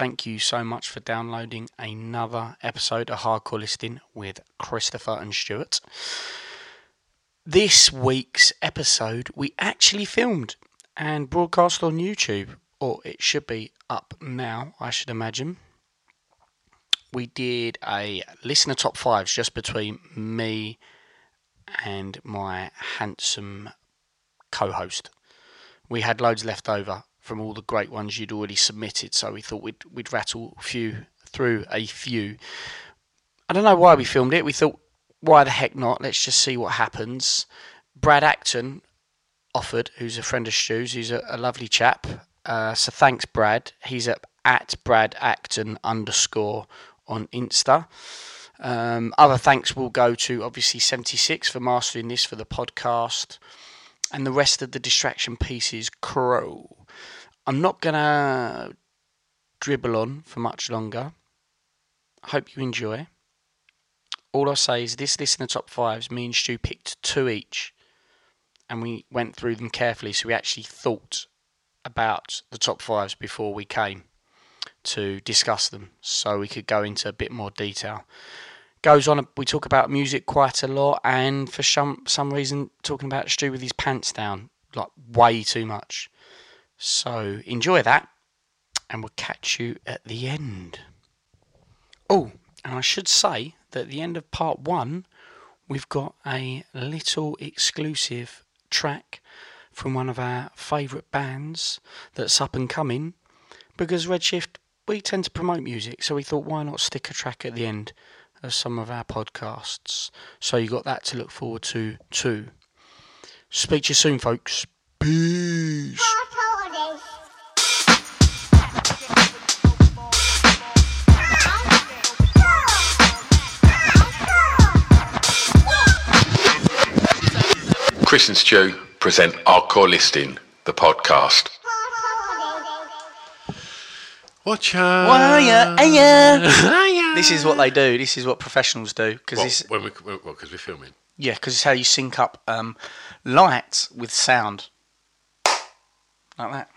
Thank you so much for downloading another episode of Hardcore Listing with Christopher and Stuart. This week's episode we actually filmed and broadcast on YouTube, or it should be up now, I should imagine. We did a listener top fives just between me and my handsome co host. We had loads left over from all the great ones you'd already submitted, so we thought we'd, we'd rattle a few through a few. I don't know why we filmed it. We thought why the heck not? Let's just see what happens. Brad Acton offered, who's a friend of Stu's, who's a, a lovely chap. Uh, so thanks, Brad. He's at, at Brad Acton underscore on Insta. Um, other thanks will go to obviously 76 for mastering this for the podcast and the rest of the distraction pieces crew. I'm not going to dribble on for much longer. Hope you enjoy all I'll say is this list in the top fives, me and Stu picked two each and we went through them carefully. So we actually thought about the top fives before we came to discuss them so we could go into a bit more detail. Goes on, we talk about music quite a lot, and for some some reason, talking about Stu with his pants down like way too much. So enjoy that, and we'll catch you at the end. Oh, and I should say that at the end of part one, we've got a little exclusive track from one of our favourite bands that's up and coming. Because Redshift, we tend to promote music, so we thought why not stick a track at the end of some of our podcasts. So you got that to look forward to too. Speak to you soon, folks. Peace. Chris and Stu present Hardcore Listing, the podcast. Watch out! Well, yeah, yeah. This is what they do. This is what professionals do. Because What, this, when we, well, because we're filming. yeah, because it's how you sync up um, light with sound, like that.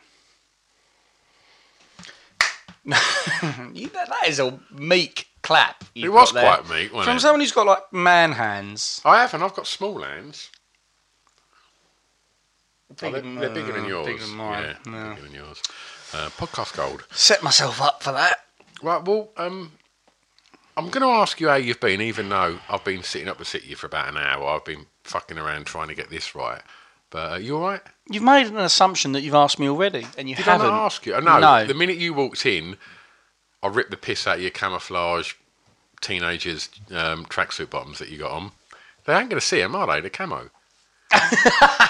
you, that that is a meek clap. It was quite meek, wasn't From it? someone who's got like man hands. I haven't. I've got small hands. Oh, they're, Bigger- they're bigger than uh, yours. bigger than mine, Yeah, yeah. bigger than yours. Uh, podcast gold. Set myself up for that. Right. Well, um, I'm going to ask you how you've been, even though I've been sitting up with you for about an hour. I've been fucking around trying to get this right. But uh, you all right? You've made an assumption that you've asked me already, and you Did haven't. I ask you? No, No. The minute you walked in, I ripped the piss out of your camouflage teenagers' um, tracksuit bottoms that you got on. They ain't going to see them, are they? The camo.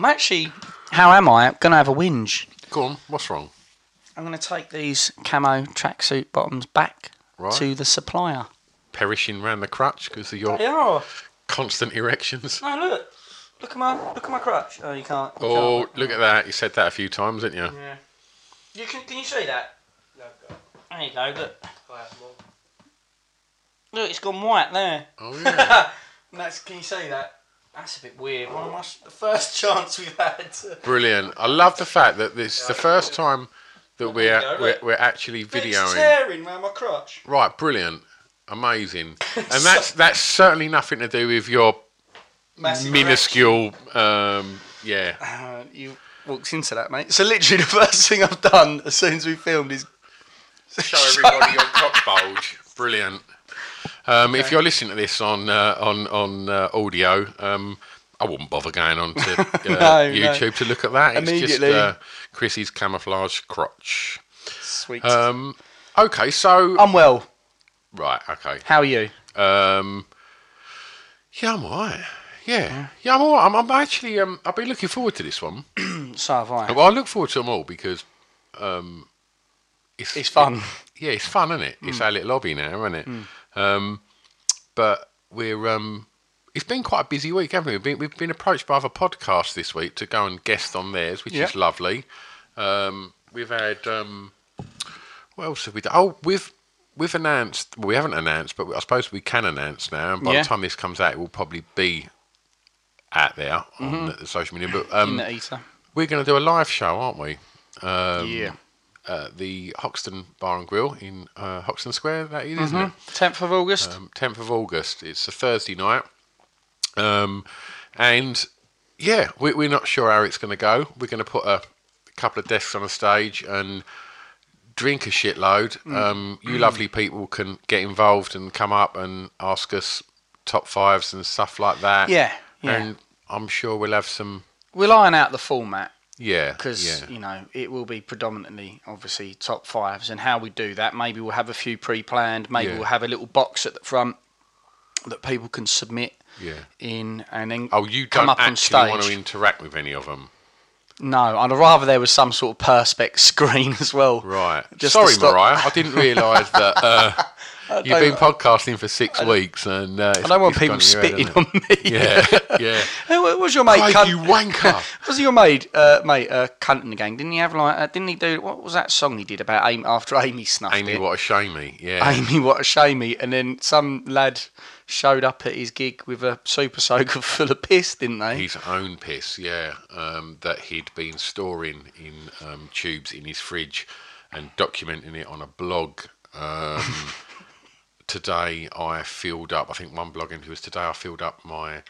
I'm actually. How am I? Going to have a whinge. Go on. What's wrong? I'm going to take these camo tracksuit bottoms back Right. to the supplier. Perishing round the crutch because of your They are. constant erections. No, look. Look at my look at my crutch. Oh, you can't. you Oh, can't. look at that! You said that a few times, didn't you? Yeah. You can can you see that? There you go. Look. Look, it's gone white there. Oh yeah. And that's, can you see that? That's a bit weird. One of my, the first chance we've had. Brilliant. I love the fact that this is the first time that we're we're, we're actually It's videoing. tearing round my crotch. Right, brilliant, amazing, and that's that's certainly nothing to do with your Massive minuscule. Um, yeah, Uh, you walked into that, mate. So literally, the first thing I've done as soon as we filmed is show everybody your cock bulge. Brilliant. Um, If you're listening to this on uh, on on uh, audio, um, I wouldn't bother going on to uh, no. YouTube to look at that. It's just uh, Chrissy's camouflage crotch. sweet. Um, okay, so I'm well. right, okay. How are you? Um, yeah, I'm alright. Yeah, yeah, I'm alright. I'm, I'm actually um, I've been looking forward to this one. So have I. Well, I look forward to them all because um, it's It's fun. yeah, it's fun, isn't it? It's our little hobby now, isn't it? Um, but we're um, it's been quite a busy week, haven't we? We've been, we've been approached by other podcasts this week to go and guest on theirs, which Yeah. is lovely. Um, we've had um, what else have we done? Oh, we've we've announced. Well, we haven't announced, but I suppose we can announce now. And by Yeah. the time this comes out, it will probably be out there on the social media. But um, the we're going to do a live show, aren't we? Um, Yeah. Uh, the Hoxton Bar and Grill in uh, Hoxton Square. That is, isn't it? 10th of August. Um, 10th of August. It's a Thursday night. Um, and yeah, we, we're not sure how it's going to go. We're going to put a couple of desks on a stage and drink a shitload. Mm. Um, you lovely people can get involved and come up and ask us top fives and stuff like that. Yeah, yeah. And I'm sure we'll have some. we'll iron out the format Yeah, because yeah. you know it will be predominantly obviously top fives and how we do that maybe we'll have a few pre-planned maybe Yeah. we'll have a little box at the front that people can submit Yeah. in and then Oh, you come don't up on actually stage want to interact with any of them, no i'd rather there was some sort of perspex screen as well right? Just Sorry, Mariah, I didn't realise that uh, you've been podcasting for six weeks, and uh, i don't want people spitting on me Yeah, yeah. What was your mate cunt- you wanker. was your mate uh, mate uh, Kunt in the gang didn't he have like uh, didn't he do what was that song he did about Amy after amy snuffed Amy, it what a shamey. Yeah, Amy, what a shamey. And then some lad showed up at his gig with a super soaker full of piss, didn't they? his own piss. Yeah, um, that he'd been storing in um, tubes in his fridge and documenting it on a blog. Um, today I filled up. I think one blog entry was today. I filled up my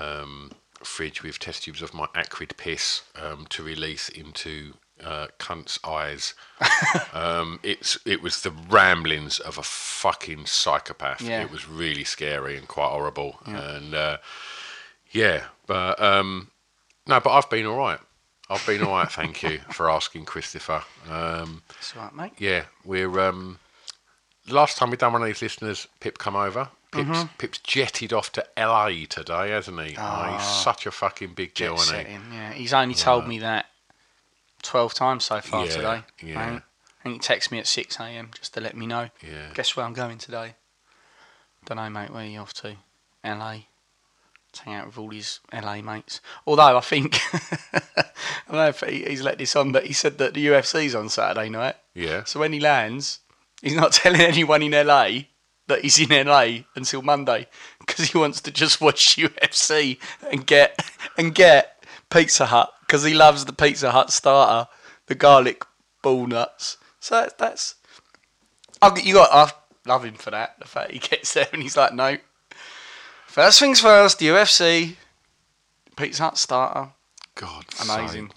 um, fridge with test tubes of my acrid piss um, to release into uh, Kunt's eyes. um, it's it was the ramblings of a fucking psychopath. Yeah. It was really scary and quite horrible. And uh, yeah, but um, no, but I've been all right. I've been all right. Thank you for asking, Christopher. Um, That's all right, mate. yeah, we're um, last time we done one of these listeners, Pip come over. Pip's, Mm-hmm. Pip's jetted off to LA today, hasn't he? Oh, he's such a fucking big deal, isn't he? yeah. He's only told me that 12 times so far Yeah, today. yeah. Think- he texted me at 6 a.m. just to let me know. Yeah. Guess where I'm going today? Don't know, mate. Where are you off to? LA. To hang out with all his LA mates. Although I think, I don't know if he, he's let this on, but he said that the UFC's on Saturday night. Yeah. So when he lands, he's not telling anyone in LA that he's in LA until Monday because he wants to just watch UFC and get and get Pizza Hut because he loves the Pizza Hut starter, the garlic ball nuts. So that's, that's I, you got I love him for that. The fact he gets there and he's like, no. First things first, the UFC, Pizza Hut starter, God, amazing.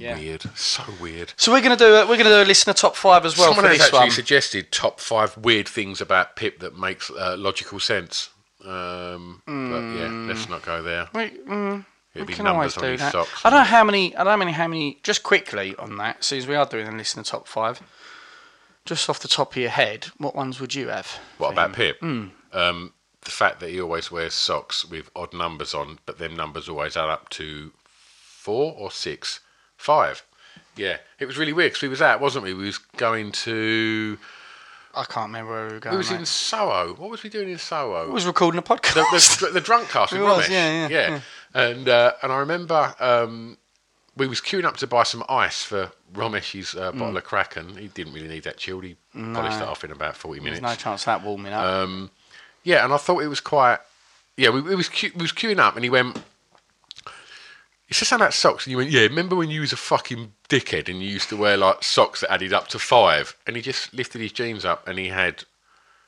Yeah. weird. So weird. So we're gonna do a, we're gonna do a listener top five as well Someone for has this actually one. suggested top five weird things about Pip that makes uh, logical sense. Um, But yeah, let's not go there. Wait, mm, It'd we be can always numbers on do his that. socks. I don't know how many. I don't know how many. Just quickly on that, since we are doing a listener top five. Just off the top of your head, what ones would you have? What about him? Pip? Hmm. Um, the fact that he always wears socks with odd numbers on, but them numbers always add up to four or six, five. Yeah, it was really weird because we was out, wasn't we? We was going to. I can't remember where we were going. We was mate. in Soho. What was we doing in Soho? I was recording a the, podcast. the, the drunk cast with It was, Romesh. yeah, yeah, And uh, and I remember um, we was queuing up to buy some ice for Romesh's uh, Mm. bottle of Kraken. He didn't really need that chilled. He polished that off in about forty There's minutes. no chance of that warming up. Um, yeah, and I thought it was quite. Yeah, we, we was que- we was queuing up, and he went. He said something about socks, and you went, "Yeah, remember when you was a fucking dickhead and you used to wear like socks that added up to five? And he just lifted his jeans up, and he had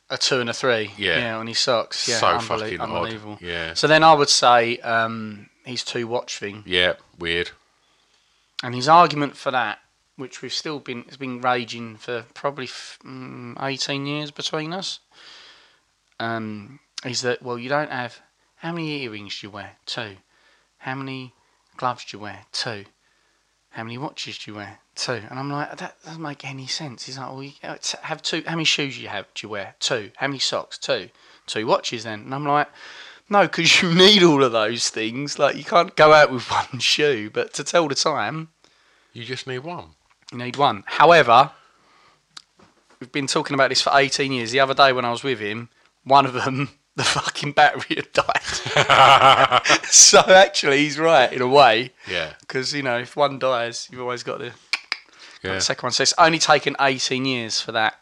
a two and a three. Yeah. on his socks. Yeah, So unbelie- fucking odd. unbelievable. Yeah. So then I would say um, his two watch thing, yeah, weird. and his argument for that, which we've still been has been raging for probably f- mm, eighteen years between us, um, is that well you don't have how many earrings do you wear? Two. How many gloves do you wear? Two. How many watches do you wear? Two. And I'm like, that doesn't make any sense. He's like, well, you have two. How many shoes do you have? Do you wear? Two. How many socks? Two. Two watches then. And I'm like, no, because you need all of those things. Like, you can't go out with one shoe. But to tell the time, You just need one. you need one. However, we've been talking about this for 18 years. The other day when I was with him, one of them, the fucking battery had died. so actually, he's right in a way. Yeah, Because, you know, if one dies, you've always got the, yeah. the second one. So it's only taken 18 years for that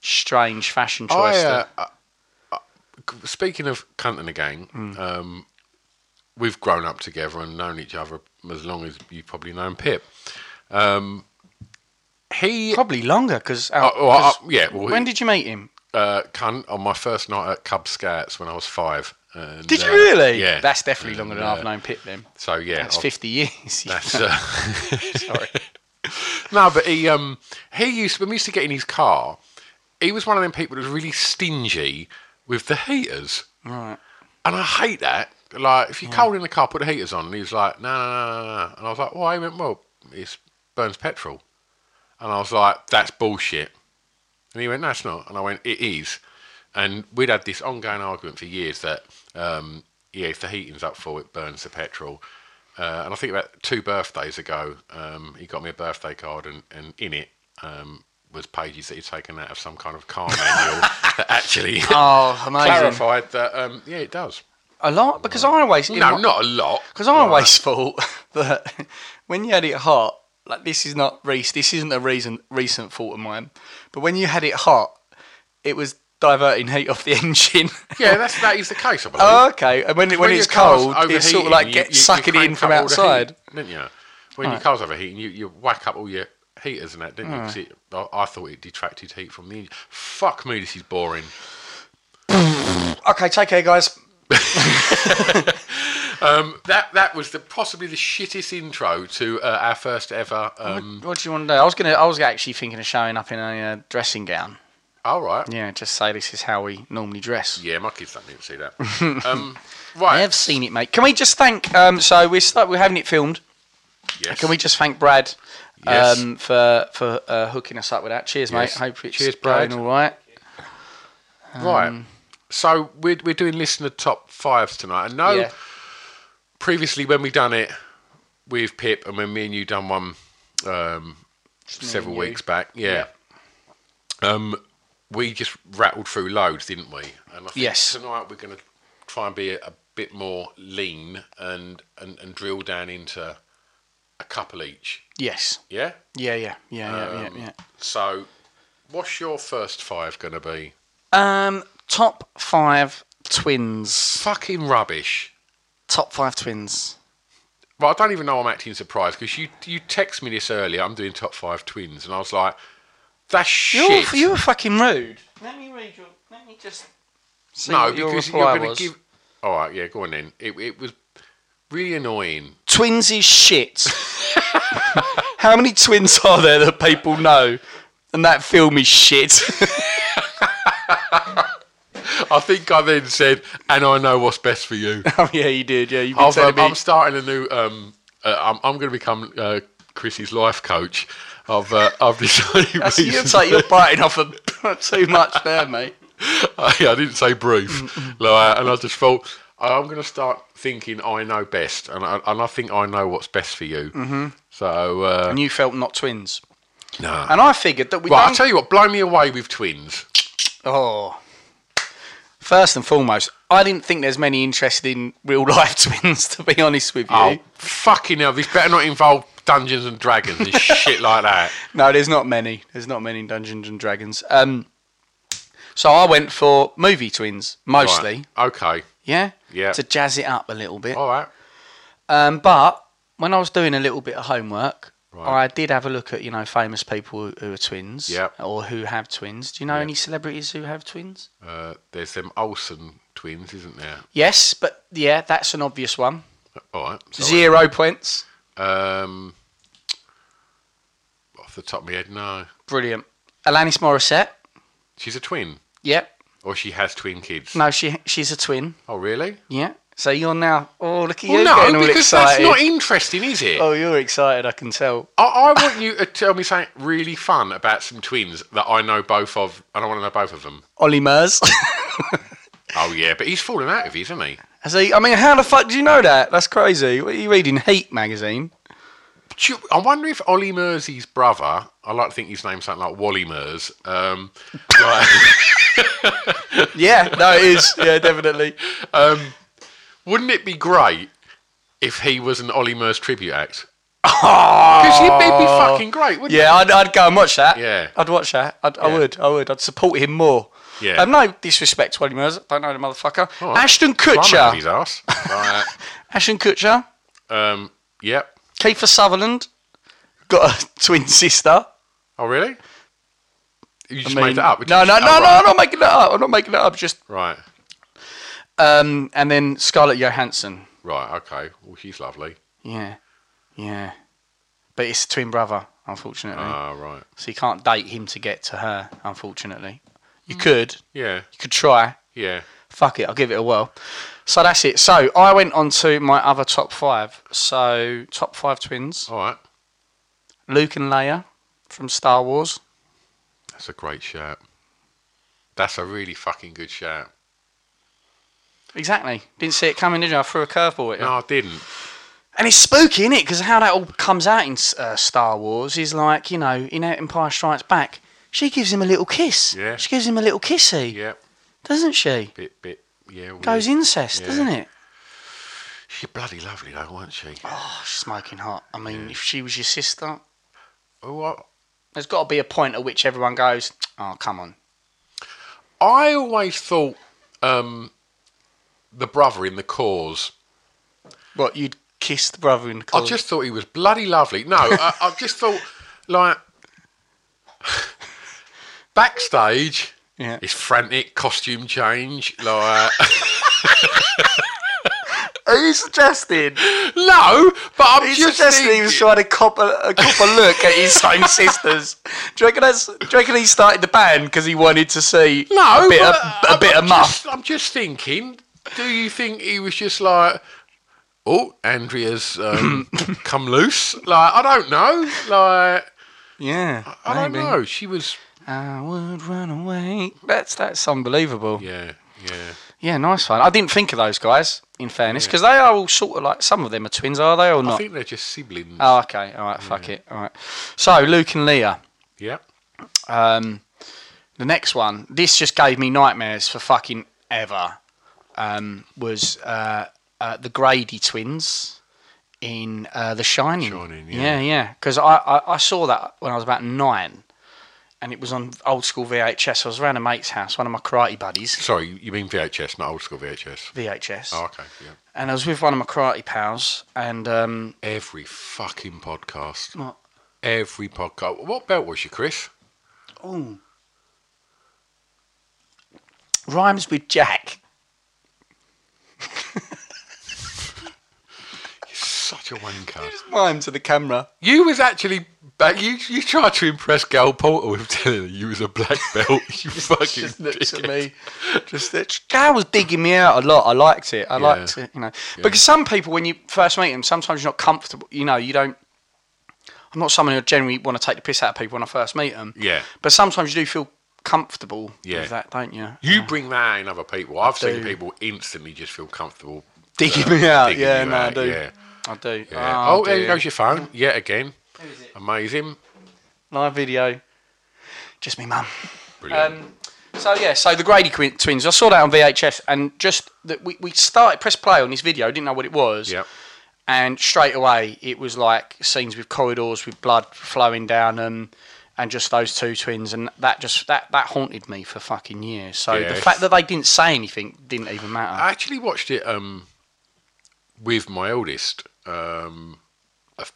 strange fashion choice. I, to- uh, uh, uh, speaking of Kunt and a gang, um, we've grown up together and known each other as long as you've probably known Pip. Um, he, Probably longer because. uh, well, uh, yeah, well, when did you meet him? Uh, cunt on my first night at Cub Scouts when I was five. And, Did you uh, really? Yeah. That's definitely longer than And, I've uh, known Pip then. So yeah, That's I've- 50 years. That's uh, Sorry. no, but he um he used when we used to get in his car, he was one of them people that was really stingy with the heaters, Right. and I hate that. Like if you're cold in the car, put the heaters on, and he was like, no, no, no, no, no, and I was like, why? He went, well, it burns petrol, and I was like, that's bullshit, and he went, no, it's not, and I went, it is, and we'd had this ongoing argument for years that um yeah, if the heating's up full, it burns the petrol. Uh, and I think about two birthdays ago, um, he got me a birthday card, and, and in it um, was pages that he'd taken out of some kind of car manual that actually Oh, amazing. clarified that, um, yeah, it does. A lot? Because I always. No, my- not a lot. Because I always thought that when you had it hot, like this is not Reese, this isn't a recent recent thought of mine, but when you had it hot, it was diverting heat off the engine. Yeah, that's, that is the case, I believe. oh, okay. And when, it, when, your it's cold, it's sort of like you- get you- you sucking it in from up all the outside. heat, didn't you? When your car's overheating, you, you whack up all your heaters and that, didn't you? 'Cause it, I, I thought it detracted heat from the engine. Fuck me, this is boring. Okay, take care, guys. Um, that that was the possibly the shittest intro to uh, our first ever. Um, What do you want to do? I was gonna. I was actually thinking of showing up in a uh, dressing gown. all right. Yeah, just say this is how we normally dress. Yeah, my kids don't need to see that. um, right. I have seen it, mate. Can we just thank? Um, so we're start, we're having it filmed. Yes. Can we just thank Brad Yes. um, for for uh, hooking us up with that? Cheers, Yes. mate. Hope it's Cheers, Brad. all right. right. um, So we're we're doing listener top fives tonight. I know Yeah. Previously when we done it with Pip and when me and you done one um, several weeks back, yeah. Um, we just rattled through loads, didn't we? And I think Yes. tonight we're going to try and be a, a bit more lean and, and and drill down into a couple each. Yes. Yeah. Yeah. Yeah. Yeah. Yeah. Um, yeah. So, what's your first five going to be? Um, top five twins. Fucking rubbish. Top five twins. Well, I don't even know I'm acting surprised because you you text me this earlier. I'm doing top five twins, and I was like, "That's You're shit." you were fucking rude. Let me read your. Let me just. See no, what your because reply you're going to give. All right, yeah, go on then. It it was really annoying. Twins is shit. How many twins are there that people know? And that film is shit. I think I then said, "And I know what's best for you." oh yeah, you did. Yeah, you've been I've, telling um, me. I'm starting a new. Um, uh, I'm I'm going to become uh, Chrissy's life coach. I've uh, I've decided. That's, you're, like, you're biting off a, too much there, mate. I didn't say brief, like, and I just thought I'm going to start thinking I know best, and I, and I think I know what's best for you. Mm-hmm. So uh, And you felt not twins. no. And I figured that we Right, I'll don't. tell you what, blow me away with twins. oh. First and foremost, I didn't think there's many interested in real life twins, to be honest with you. Oh, fucking hell, this better not involve Dungeons and Dragons and shit like that. No, there's not many. There's not many Dungeons and Dragons. Um, so I went for movie twins mostly. Right. Okay. Yeah. Yeah. To jazz it up a little bit. All right. Um, but when I was doing a little bit of homework, Right. I did have a look at you know famous people who, are twins. Yep. Or who have twins. Do you know any celebrities who have twins? Uh, there's them Olsen twins, isn't there? Yes, but yeah, that's an obvious one. All right. sorry. Zero points. Um, off the top of my head, no. Brilliant. Alanis Morissette. She's a twin, Yep. or she has twin kids. No, she she's a twin. Oh, really? Yeah. So you're now. Oh, look at you Well, no, getting all because excited. that's not interesting, is it? Oh, you're excited. I can tell. I, I want you to tell me something really fun about some twins that I know both of, and I want to know both of them. Ollie Murs. Oh yeah, but he's fallen out of you, isn't he? Has he? I mean, how the fuck do you know that? That's crazy. What are you reading? Heat magazine. You- I wonder if Ollie Murs's brother, I like to think his name's something like Wally Mers, um, like, Yeah, no, it is. Yeah, definitely. um, wouldn't it be great if he was an Ollie Murs tribute act? Because he'd, he'd be fucking great, wouldn't Yeah, I'd, I'd go and watch that. Yeah. I'd watch that. I'd, I Yeah. would. I would. I'd support him more. Yeah. Um, no disrespect to Ollie Murs. Don't know the motherfucker. All right. Ashton he? Climb out of his Kutcher. ass. Right. Ashton Kutcher. um, yep. Kiefer Sutherland. Got a twin sister. Oh, really? You just I mean- made that up? did No, you? no, Oh, no, no. right. I'm not making that up. I'm not making that up. Just Right. Um, and then Scarlett Johansson. Right, okay. Well, she's lovely. Yeah, yeah. But it's a twin brother, unfortunately. Ah, right. so you can't date him to get to her, unfortunately. Hmm. You could. Yeah, You could try. yeah. Fuck it, I'll give it a whirl. So that's it. So I went on to my other top five. So top five twins: All right. Luke and Leia from Star Wars. That's a great shout. That's a really fucking good shout. Exactly. Didn't see it coming, did you? I threw a curveball at you. No, I didn't. And it's spooky, isn't it? Because how that all comes out in uh, Star Wars is like, you know, in Empire Strikes Back, she gives him a little kiss. Yeah. She gives him a little kissy, Yeah, doesn't she? bit, bit. Yeah. weird. Goes incest, Yeah. doesn't it? She's bloody lovely though, wasn't she? Oh, she's smoking hot. I mean, if she was your sister, Oh, what? there's got to be a point at which everyone goes, oh, come on. I always thought um, the brother in the Corrs. What, you'd kiss the brother in the Corrs? I just thought he was bloody lovely. No, I, I just thought like backstage. Yeah. His frantic costume change, like Are you suggesting? no, but I'm just suggested he was trying to cop a, a, cop a look at his own sisters. Do you reckon, that's, do you reckon he started the band because he wanted to see No, a bit, of, a bit I'm of muff? Just, I'm just thinking. Do you think he was just like, oh, Andrea's um, come loose? Like I don't know. Like Yeah, I don't maybe. know. She was. I would run away. That's that's unbelievable. Yeah, yeah. Yeah, nice one. I didn't think of those guys. In fairness, because they are all sort of like some of them are twins, are they or not? I think they're just siblings. Oh, okay. All right. Fuck it. All right. So Luke and Leia. Yeah. Um, the next one, this just gave me nightmares for fucking ever. Um, was uh, uh, the Grady twins in uh, The Shining. Shining, yeah. yeah, yeah. Because I, I I saw that when I was about nine, and it was on old school VHS. I was around a mate's house, one of my karate buddies. Sorry, you mean VHS, not old school VHS. VHS. Oh, okay. Yeah. And I was with one of my karate pals, and um, Every fucking podcast. What? Every podcast. What belt was you, Chris? Oh. rhymes with Jack. You're such a wanker. Mime to the camera. You was actually back. You you tried to impress Gail Porter with telling her you was a black belt. You fucking just looks at me. Just that Gail was digging me out a lot. I liked it. I Yeah. liked it. You know, because some people, when you first meet them, sometimes you're not comfortable. You know, you don't. I'm not someone who generally want to take the piss out of people when I first meet them. Yeah. But sometimes you do feel comfortable Yeah. with that, don't you? You bring that out in other people. I've seen do. people instantly just feel comfortable. digging me out. digging yeah, you no, I do. Yeah. I do. yeah. Oh, there goes your phone. Yet again. Amazing. live video. Just me, mum. Brilliant. Um, so yeah, so the Grady Quin- twins. I saw that on VHS, and just that we, we started press play on this video. Didn't know what it was. Yep. and straight away it was like scenes with corridors with blood flowing down them, and just those two twins, and that just that that haunted me for fucking years. So the fact that they didn't say anything didn't even matter. I actually watched it um, with my eldest um, a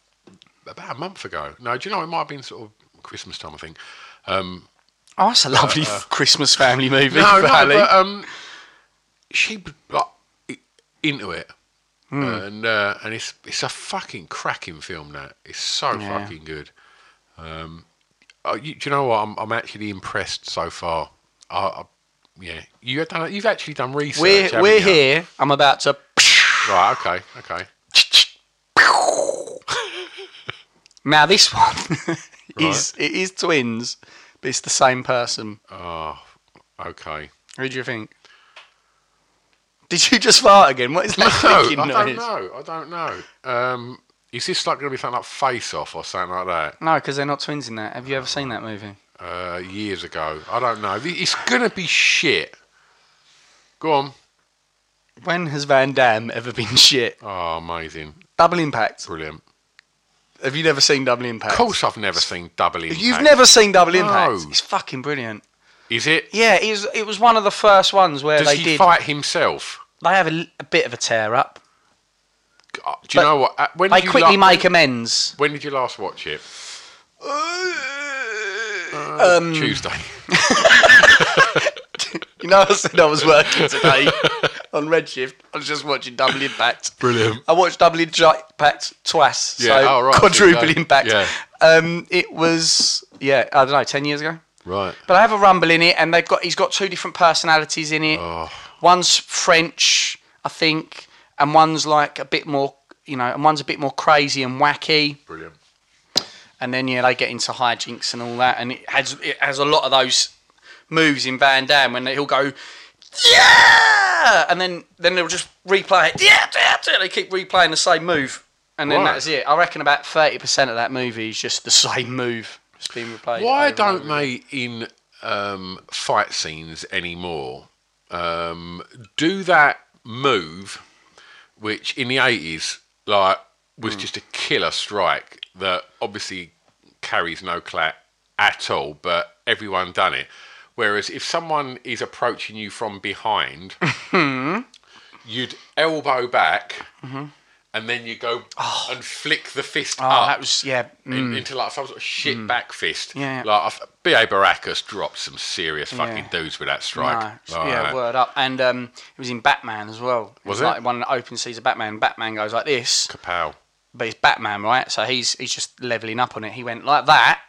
about a month ago. No, do you know it might have been sort of Christmas time, I think. Um, oh, that's a lovely Christmas family movie. no, no, but um, she was, like into it, Hmm. and uh, and it's it's a fucking cracking film. That it's so Yeah. fucking good. Um, uh, you, do you know what? I'm I'm actually impressed so far. I, I, yeah, you have done you've actually done research. we're we're you? here. I'm about to. Right. Okay. Okay. Now this one is it is twins, but it's the same person. Oh. Okay. Who do you think? Did you just fart again? What is that No, I don't noise? know. I don't know. Um, is this like going to be something like Face Off or something like that? No, because they're not twins in that. Have you ever seen that movie? Uh, years ago. I don't know. It's going to be shit. Go on. When has Van Damme ever been shit? Oh, amazing. Double Impact. Brilliant. Have you never seen Double Impact? Of course, I've never seen Double Impact. You've never seen Double Impact? No. It's fucking brilliant. Is it? Yeah, it was, it was one of the first ones where Does they he did. fight himself? They have a bit of a tear up. Uh, Do you But know what? Uh, When you quickly la- make amends. When did you last watch it? Um, Tuesday. You know, I said I was working today on Redshift. I was just watching Double Impact. Brilliant. I watched Double Impact twice. Yeah, so oh, right, quadruple impact. yeah. Um, it was yeah, I don't know, ten years ago. Right. But I have a rumble in it, and they've got he's got two different personalities in it. Oh. One's French, I think, and one's like a bit more, you know, and one's a bit more crazy and wacky. Brilliant. And then yeah, they get into hijinks and all that, and it has it has a lot of those moves in Van Damme when he'll go, yeah, and then then they'll just replay it, yeah, yeah, yeah. They keep replaying the same move, and then Right. that's it. I reckon about thirty percent of that movie is just the same move, just being replayed. Why don't they in um, fight scenes anymore um, do that move, which in the eighties like was Hmm. just a killer strike that obviously carries no clat at all, but everyone done it. Whereas if someone is approaching you from behind, you'd elbow back. And then you go and flick the fist Oh, up that was yeah. mm. in, into like some sort of shit back fist. Yeah. Like B.A. Baracus dropped some serious fucking Yeah. dudes with that strike. No, Like yeah, word up. And um, it was in Batman as well. Was it? it? Like one of the open seas of Batman. Batman goes like this, Kapow. but it's Batman, right? So he's he's just leveling up on it. He went like that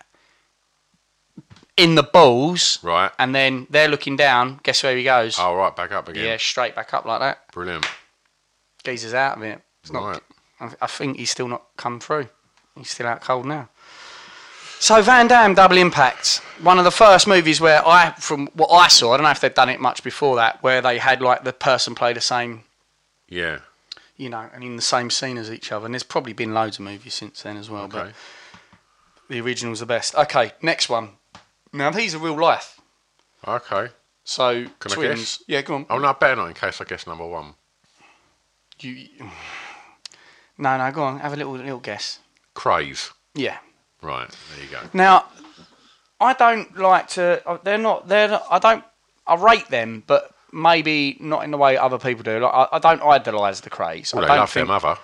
in the balls, Right. and then they're looking down. Guess where he goes? Oh, right, back up again. yeah, straight back up like that. Brilliant. Geezer's out of it. It's not. Right. I, I think he's still not come through. He's still out cold now. So Van Damme, Double Impact, one of the first movies where I, from what I saw, I don't know if they've done it much before that, where they had like the person play the same, Yeah. you know, and in the same scene as each other. And there's probably been loads of movies since then as well, Okay. but the original's the best. Okay, next one. Now these are real life. Okay. So Can I twins. guess? Yeah, go on. Oh, no, better not in case I guess number one. You. No, no, go on. Have a little little guess. Krays. Yeah. Right, there you go. Now, I don't like to. uh, They're not. They're. Not, I don't. I rate them, but maybe not in the way other people do. Like, I, I don't idolise the Krays. Well, I they don't love think, their mother.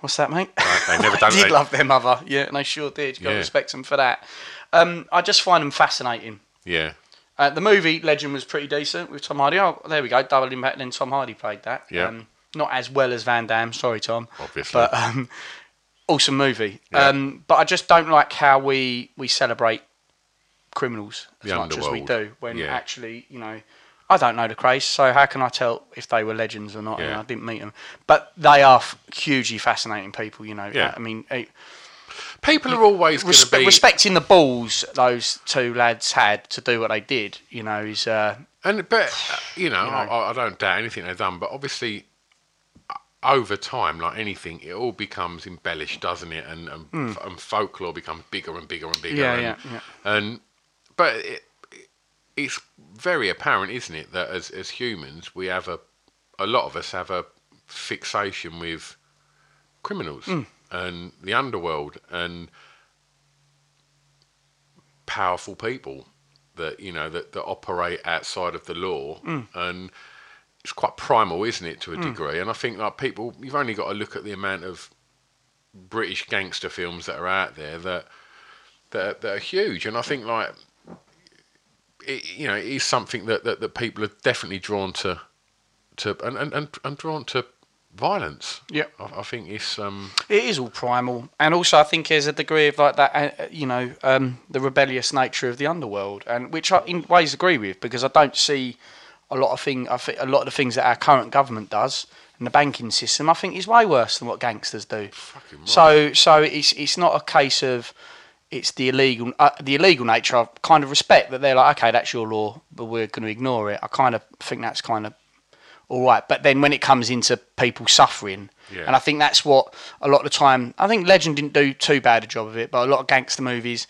What's that, mate? they never done- I did they- love their mother. Yeah, and they sure did. You got to Yeah. respect them for that. Um, I just find them fascinating. Yeah. Uh, the movie Legend was pretty decent with Tom Hardy. Oh, there we go. Double Impact. Then Tom Hardy played that. Yeah. Um, not as well as Van Damme. Sorry, Tom. Obviously. But um, awesome movie. Yeah. Um, but I just don't like how we we celebrate criminals as The much as we do when Yeah. actually, you know, I don't know the Krays, so how can I tell if they were legends or not? You know, I didn't meet them, but they are f- hugely fascinating people. You know, Yeah. I mean, eh, People are always respe- be. respecting the balls those two lads had to do what they did. You know, is uh, And but uh, you know, I, I don't doubt anything they've done. But obviously, over time, like anything, it all becomes embellished, doesn't it? And and, and folklore becomes bigger and bigger and bigger. Yeah, and, yeah, yeah. And but it, it's very apparent, isn't it, that as as humans, we have a a lot of us have a fixation with criminals Hmm. and the underworld and powerful people that you know that, that operate outside of the law Hmm. and it's quite primal isn't it to a degree? And i think like people you've only got to look at the amount of british gangster films that are out there that that, that are huge. And i think like it, you know it is something that, that, that people are definitely drawn to to and, and, and, and drawn to violence. Yeah. I, I think it's um It is all primal, and also I think there's a degree of like that, uh, you know, um, the rebellious nature of the underworld, and which I in ways agree with because I don't see a lot of thing. I think a lot of the things that our current government does and the banking system, I think, is way worse than what gangsters do. Fucking right. So, so it's it's not a case of it's the illegal uh, the illegal nature. I kind of respect that they're like, okay, that's your law, but we're going to ignore it. I kind of think that's kind of all right. But then when it comes into people suffering, Yeah. and I think that's what a lot of the time. I think Legend didn't do too bad a job of it, but a lot of gangster movies.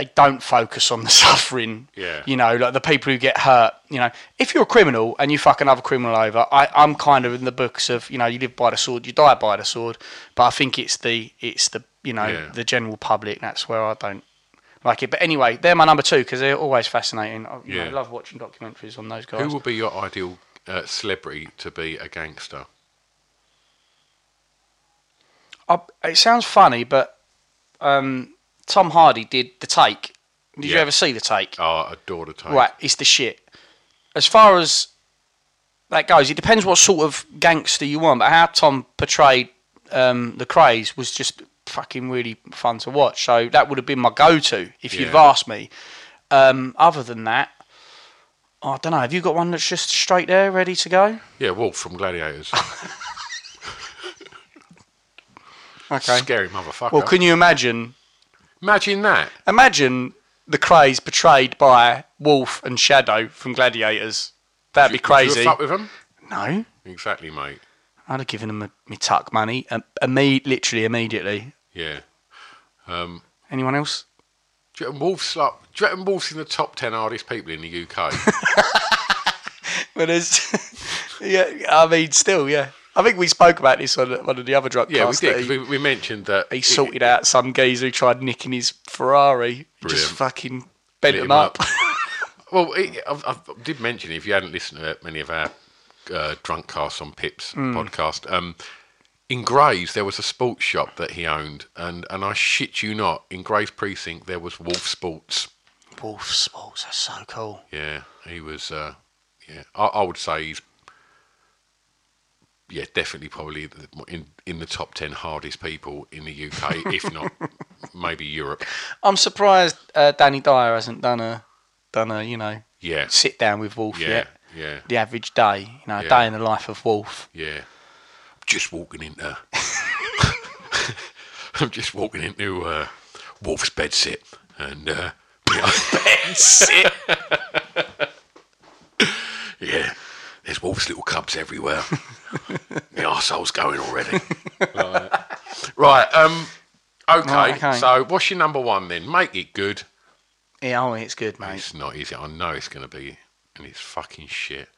They don't focus on the suffering. Yeah. You know, like the people who get hurt. You know, if you're a criminal and you fuck another criminal over, I, I'm kind of in the books of you know you live by the sword, you die by the sword. But I think it's the it's the you know Yeah. the general public. That's where I don't like it. But anyway, they're my number two because they're always fascinating. I you know, love watching documentaries on those guys. who would be your ideal uh, celebrity to be a gangster I, it sounds funny, but um, Tom Hardy did the take. Did you ever see the take? oh I adore the take Right, it's the shit. As far as that goes, it depends what sort of gangster you want. But how Tom portrayed um, the Krays was just fucking really fun to watch. So that would have been my go-to if you'd asked me. Um, other than that, I don't know. Have you got one that's just straight there, ready to go? yeah Wolf from Gladiators Okay. scary motherfucker Well, can you imagine? Imagine that Imagine the Krays portrayed by Wolf and Shadow from Gladiators. That'd be Would you have crazy. fucked with him No, exactly mate I'd have given them a, me tuck money, um, imme- literally immediately. yeah um Anyone else? do you reckon Wolf's like do you reckon Wolf's in the top 10 hardest people in the UK But there's, yeah, I mean, still, yeah. I think we spoke about this on one of the other drug yeah we casts did He, we, we mentioned that he it- sorted out some geezer who tried nicking his Ferrari. He Brilliant. Just fucking bent Lit him him up. up. Well, it, I, I did mention if you hadn't listened to many of our uh, drunk casts on Pips Hmm. podcast, um, in Grays there was a sports shop that he owned, and, and I shit you not, in Grays precinct there was Wolf Sports. Wolf Sports, that's so cool. Yeah, he was. Uh, yeah, I, I would say he's. Yeah, definitely, probably in in the top ten hardest people in the UK, if not maybe Europe. I'm surprised uh, Danny Dyer hasn't done a, done a, you know, Yeah, sit down with Wolf yeah, yet. yeah, The average day, you know, a Yeah. day in the life of Wolf. yeah. Just walking into. I'm just walking into uh, Wolf's bed sit and. Uh, Sit. Yeah, there's wolf's little cubs everywhere. the arsehole's going already. right. right, um, okay, Right, okay. so what's your number one then? Make it good. yeah, oh, it's good, mate. It's not easy. I know it's going to be, and it's fucking shit.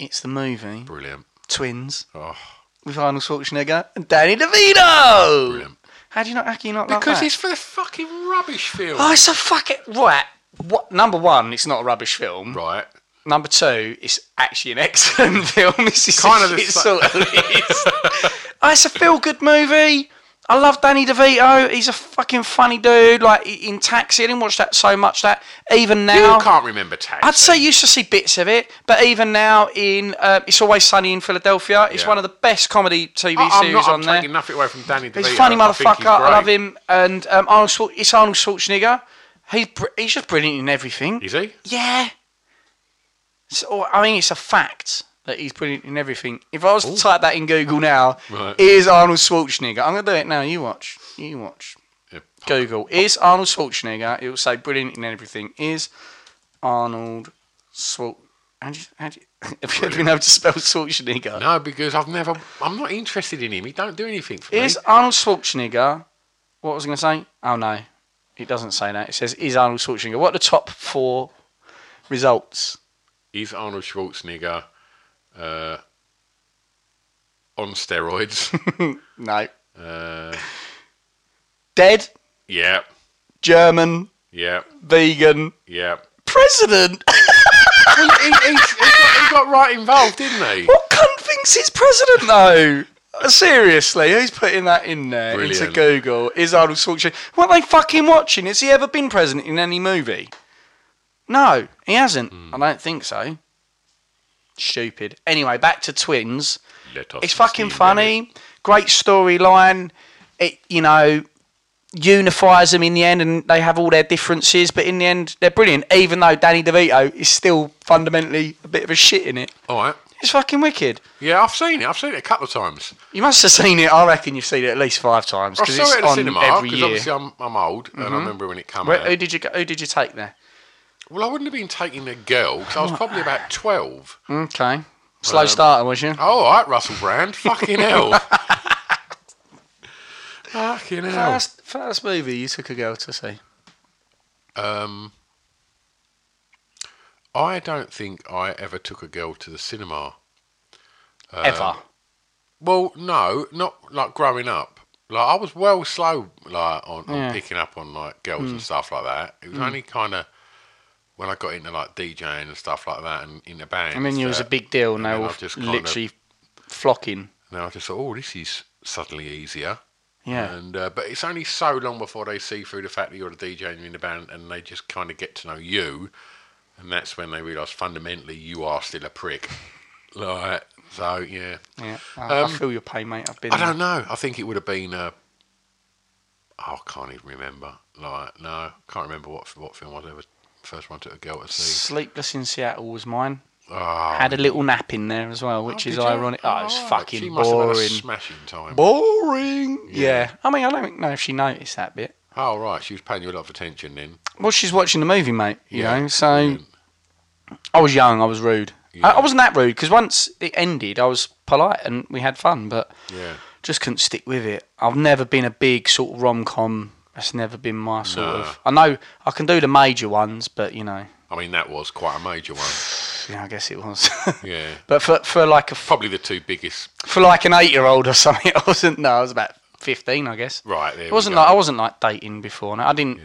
It's the movie Brilliant. Twins Oh, with Arnold Schwarzenegger and Danny DeVito. brilliant. How do you not? How can you not like Because that? it's for the fucking rubbish film. Oh, it's a fucking right. What number one? It's not a rubbish film. Right. Number two, it's actually an excellent film. This is Kind a of the sort of oh, it's a feel-good movie. I love Danny DeVito. He's a fucking funny dude. Like in Taxi, I didn't watch that so much. That even now, You can't remember Taxi. I'd say you used to see bits of it, but even now in uh, It's Always Sunny in Philadelphia, it's Yeah. one of the best comedy TV I, I'm series not. I'm on there. taking nothing away from Danny DeVito. He's a funny motherfucker. he's I love him. And um, Arnold, it's Arnold Schwarzenegger. He's br- he's just brilliant in everything. Is he? Yeah. So, I mean, it's a fact that he's brilliant in everything. If I was to type that in Google now, Right. is Arnold Schwarzenegger? I'm going to do it now. You watch. You watch. Yeah. Google. Is Arnold Schwarzenegger? It will say brilliant in everything. Is Arnold Schwar... How do you, how do you, have you ever been able to spell Schwarzenegger? No, because I've never. I'm not interested in him. He don't do anything for Is me. Is Arnold Schwarzenegger? What was I going to say? Oh no, it doesn't say that. It says is Arnold Schwarzenegger. What are the top four results? Is Arnold Schwarzenegger uh, on steroids. No. uh, Dead, yeah, German, yeah, vegan, yeah. president. Well, he, he, he, got, he got right involved, didn't he? what cunt thinks he's president though? Seriously, who's putting that in there into Google? Is Arnold Schwarzenegger? What are they fucking watching? Has he ever been president in any movie? No, he hasn't. Hmm. I don't think so. Stupid. Anyway, back to twins. It's fucking funny. Great storyline. It you know unifies them in the end, and they have all their differences, but in the end they're brilliant. Even though Danny DeVito is still fundamentally a bit of a shit in it. All right. It's fucking wicked. Yeah, I've seen it. I've seen it a couple of times. You must have seen it. I reckon you've seen it at least five times I because saw it's it at the cinema every because year. obviously I'm, I'm old and I remember when it came Where, out. who did you go, Who did you take there? Well, I wouldn't have been taking a girl because I was probably about 12. Okay, slow starter was you? Oh, all right, Russell Brand. Fucking hell. Fucking hell. First, first movie you took a girl to see. Um, I don't think I ever took a girl to the cinema. Um, Ever. Well, no, not like growing up. Like I was well slow, like on, on Yeah. Hmm. picking up on like girls and stuff like that. It was only kind of when I got into like DJing and stuff like that, and in the band. And then you was a big deal, and they were I've just literally flocking. Now I just thought, oh, this is suddenly easier. Yeah. And uh, but it's only so long before they see through the fact that you're a DJ and you're in the band, and they just kind of get to know you, and that's when they realise fundamentally you are still a prick. Like so, yeah. Yeah, I, Um, I feel your pain, mate. I've been. I don't know. I think it would have been. Uh, oh, I can't even remember. Like no, I can't remember what what film I ever first one took a girl to see. Sleepless in Seattle was mine. Oh, Had a little nap in there as well, which oh, is did you? ironic. Oh, it was fucking She must have had a boring. smashing time. Boring. Yeah. I mean, I don't know if she noticed that bit. oh right, she was paying you a lot of attention then. Well, she's watching the movie, mate. You Yeah, know, so brilliant. I was young. I was rude. I, Yeah. I wasn't that rude because once it ended, I was polite and we had fun, but Yeah. just couldn't stick with it. I've never been a big sort of rom com. That's never been my sort No. of. I know I can do the major ones, but you know, I mean, that was quite a major one. yeah, I guess it was. Yeah. but for for like a Probably the two biggest. for like an eight year old or something, I wasn't. No, I was about fifteen, I guess. Right there. It wasn't like I wasn't like dating before. No, I didn't. Yeah.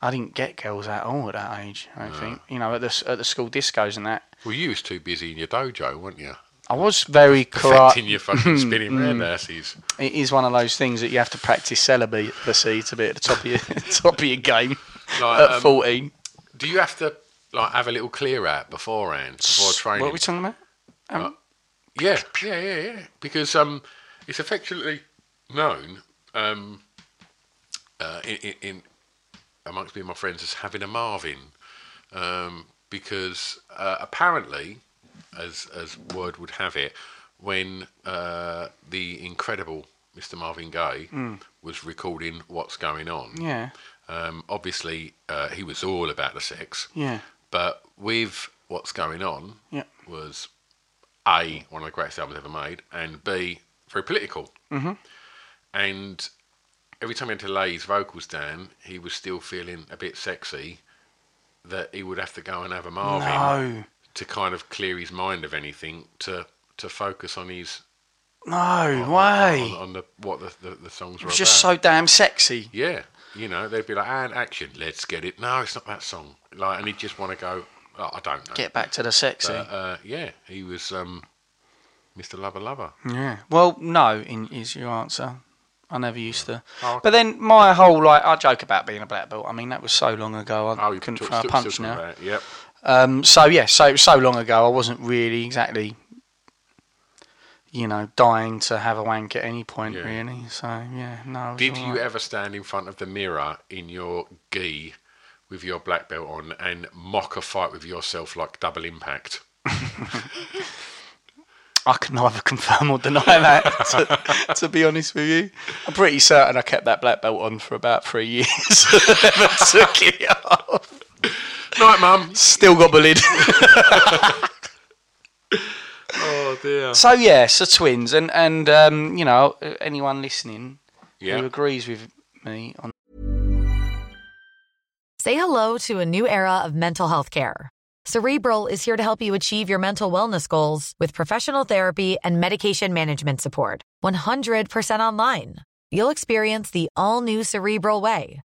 I didn't get girls at all at that age. I don't think. You know, at the at the school discos and that. Well, you was too busy in your dojo, weren't you? I was very corrupt. your fucking spinning Mm. round asses. It is one of those things that you have to practice celibacy to be at the top of your top of your game Like, at um, fourteen. Do you have to like have a little clear out beforehand before training? What are we talking about? Um, Yeah, yeah, yeah, yeah. Because um, it's affectionately known um, uh, in, in, in amongst me and my friends as having a Marvin, um, because uh, apparently, as as word would have it, when uh, the incredible Mr. Marvin Gaye was recording "What's Going On," yeah, um, obviously uh, he was all about the sex, yeah, but with "What's Going On," yeah. was A, one of the greatest albums ever made, and B, very political. Mm-hmm. And every time he had to lay his vocals down, he was still feeling a bit sexy that he would have to go and have a Marvin No, to kind of clear his mind of anything to to focus on his no on, way. on, on the what the, the, the songs It were was just about. so damn sexy. Yeah, you know, they'd be like, and action, let's get it. No, it's not that song. Like, and he'd just want to go, oh, I don't know. Get back to the sexy. But, uh, yeah, he was um, Mr. Lover Lover. Yeah. Well, no, in, is your answer. I never used to. Oh, okay. But then my whole like, I joke about being a black belt. I mean, that was so long ago. I Oh, you couldn't throw a punch now. it, Yep. Um, so yeah, so it was so long ago. I wasn't really exactly, you know, dying to have a wank at any point Yeah. really. So yeah, no. Did you right. ever stand in front of the mirror in your gi with your black belt on and mock a fight with yourself like double impact? I can neither confirm or deny that. To, to be honest with you, I'm pretty certain I kept that black belt on for about three years. Never took it off. Night, mum. Still got bullied. Oh dear. so yeah, so twins, and and um, you know anyone listening Yeah. who agrees with me on Say hello to a new era of mental health care. Cerebral is here to help you achieve your mental wellness goals with professional therapy and medication management support. 100% online. You'll experience the all new Cerebral Way,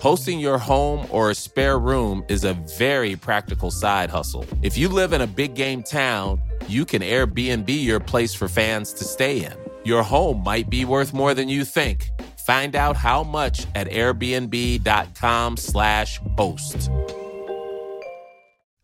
Hosting your home or a spare room is a very practical side hustle. If you live in a big game town, you can Airbnb your place for fans to stay in. Your home might be worth more than you think. Find out how much at airbnb.com/slash host.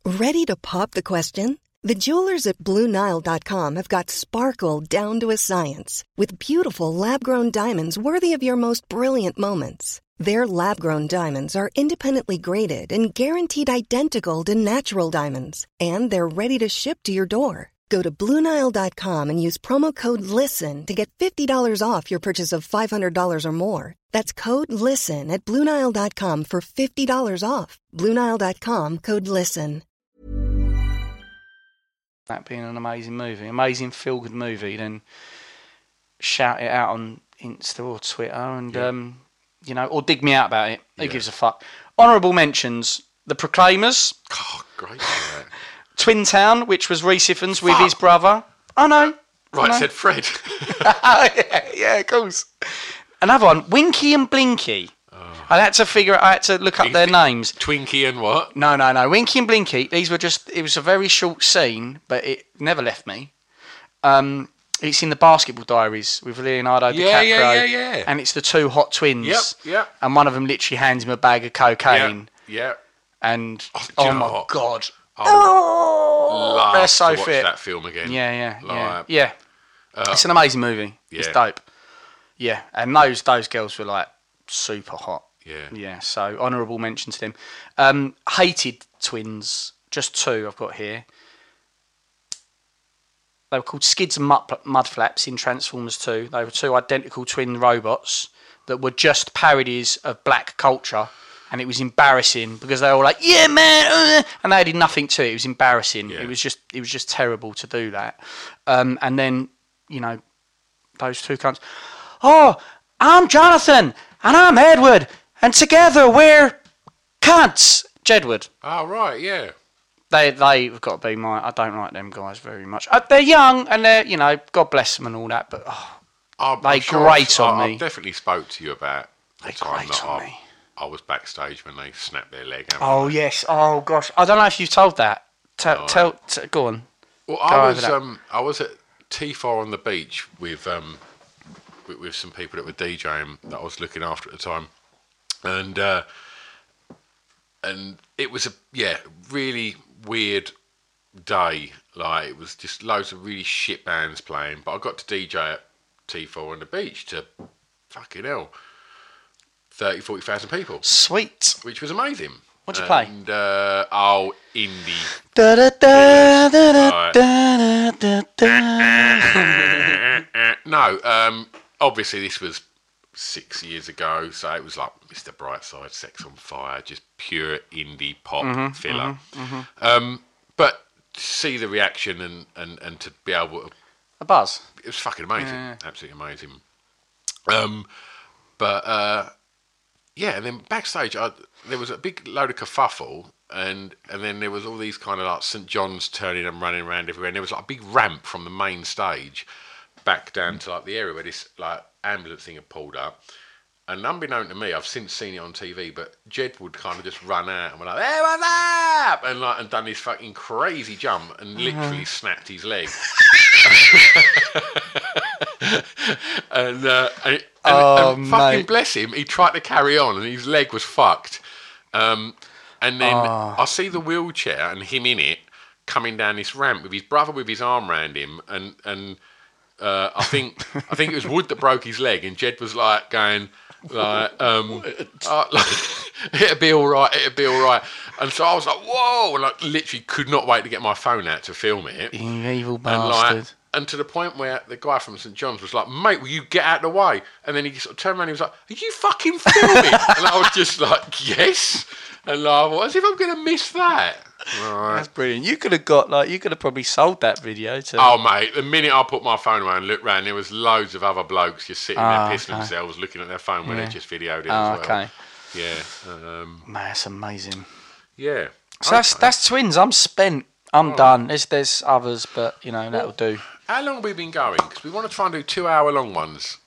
Ready to pop the question? The jewelers at BlueNile.com have got sparkle down to a science with beautiful lab grown diamonds worthy of your most brilliant moments. Their lab grown diamonds are independently graded and guaranteed identical to natural diamonds, and they're ready to ship to your door. Go to BlueNile.com and use promo code LISTEN to get $50 off your purchase of $500 or more. That's code LISTEN at BlueNile.com for $50 off. BlueNile.com code LISTEN. That being an amazing movie, amazing feel good movie, then shout it out on Insta or Twitter and, um, you know, or dig me out about it. Who gives a fuck? Honourable mentions The Proclaimers, Oh, great. yeah. Twin Town, which was Rhys Ifans with his brother. Oh no. Right, No. said Fred. oh, yeah, yeah, of course. Another one, Winky and Blinky. I had to figure. I had to look up their names. Twinkie and what? No, no, no. Winky and Blinky. These were just. It was a very short scene, but it never left me. Um, it's in the Basketball Diaries with Leonardo Yeah, DiCaprio. yeah, yeah, yeah. And it's the two hot twins. Yep, yep. And one of them literally hands him a bag of cocaine. Yeah. yeah. And Oh, oh, my what? god. Oh, they're so to watch fit. that film again. Yeah, yeah, yeah, Like, yeah. it's an amazing movie. It's dope. Yeah, and those those girls were like super hot. Yeah. Yeah, so honourable mention to them. Um, hated twins, just two I've got here. They were called Skids and Mud, Mudflaps in Transformers 2. They were two identical twin robots that were just parodies of black culture. And it was embarrassing because they were all like, "Yeah, man," uh," and they did nothing to it. It was embarrassing. Yeah. It was just, it was just terrible to do that. Um, and then, you know, those two cunts. Oh, I'm Jonathan and I'm Edward, and together we're cunts. Jedward. Oh, right, yeah. They they've got to be my. I don't like them guys very much. Uh, they're young and they're you know God bless them and all that, but oh, I'm, They I'm sure grate on I- me. I've definitely spoke to you about the They time that on I, me. I was backstage when they snapped their leg. oh I? yes, oh gosh, I don't know if you've told that. Tell tell t- go on. Well, Go I was um, I was at T4 on the beach with um, with, with some people that were DJing that I was looking after at the time, and uh, and it was a yeah really weird day. Like it was just loads of really shit bands playing, but I got to DJ at T4 on the beach to fucking hell, 30, 40,000 people, Sweet. which was amazing. What'd you play? And uh, oh, indie. Da da da da da da da da. no, um, obviously this was six years ago, so it was like Mr. Brightside, Sex on Fire, just pure indie pop Mm-hmm, filler. Um, but to see the reaction and, and, and to be able to, A buzz. it was fucking amazing, absolutely amazing. Um, but uh, yeah, and then backstage, I, there was a big load of kerfuffle. And and then there was all these kind of like St John's turning and running around everywhere, and there was like a big ramp from the main stage back down to like the area where this like ambulance thing had pulled up. And unbeknown to me, I've since seen it on TV, but Jedward kind of just run out and were like, "Hey, what's up?" and like and done this fucking crazy jump and literally snapped his leg. and, uh, and, and, Oh, and fucking mate. bless him, he tried to carry on, and his leg was fucked. Um, and then Ah. I see the wheelchair and him in it coming down this ramp with his brother with his arm round him, and and uh, I think I think it was Wood that broke his leg, and Jed was like going like, um, uh, like it'll be all right, it'll be all right. And so I was like, whoa, and like literally could not wait to get my phone out to film it. You evil And bastard. like, and to the point where the guy from St John's was like, "Mate, will you get out of the way?" And then he sort of turned around and he was like, "Are you fucking filming?" and I was just like, "Yes." And like, was as if I'm going to miss that. Right. That's brilliant. You could have got like you could have probably sold that video to. Oh mate, the minute I put my phone away and looked round, there was loads of other blokes just sitting Ah, there pissing okay. themselves, looking at their phone when Yeah. they just videoed it Oh, as well. okay. Yeah. Um, Man, that's amazing. yeah. So that's Okay. that's twins. I'm spent. I'm done. There's there's others, but you know that'll do. How long have we been going? Because we want to try and do two-hour-long ones.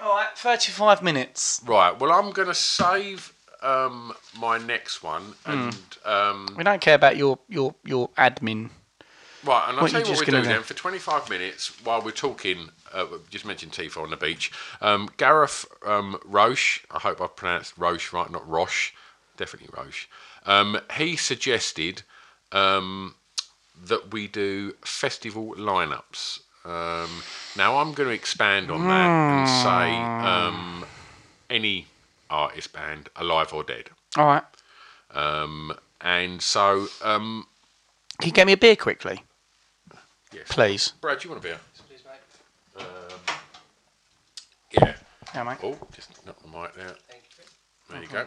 All right, 35 minutes. Right. Well, I'm going to save um, my next one, Hmm. and um, We don't care about your your your admin. right. And I'll What tell you you what just we're gonna do? then. For 25 minutes, while we're talking, uh, we just mentioned T4 on the beach. Um, Gareth um, Roche. I hope I've pronounced Roche right, not Roche. Definitely Roche. Um, he suggested um, that we do festival lineups. Um, now I'm going to expand on that and say um, any artist band, alive or dead. All right. Um, and so, um, Can you get me a beer quickly, yes. please? Brad, do you want a beer? Um, yeah. Yeah, mate. Oh, just knock the mic there. There you go.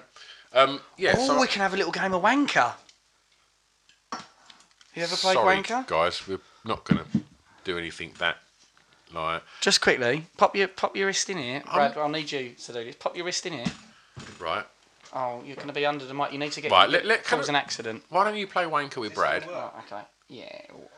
Um, yeah. oh, so we can have a little game of wanker. You ever played sorry, wanker? guys. We're not going to do anything that like Just quickly, pop your pop your wrist in here, Brad. I'll need you to do this. Pop your wrist in here. Right. Oh, you're going to be under the mic. You need to get. Right, let- let- can cause I- an accident. Why don't you play wanker with Brad? Oh, okay. Yeah,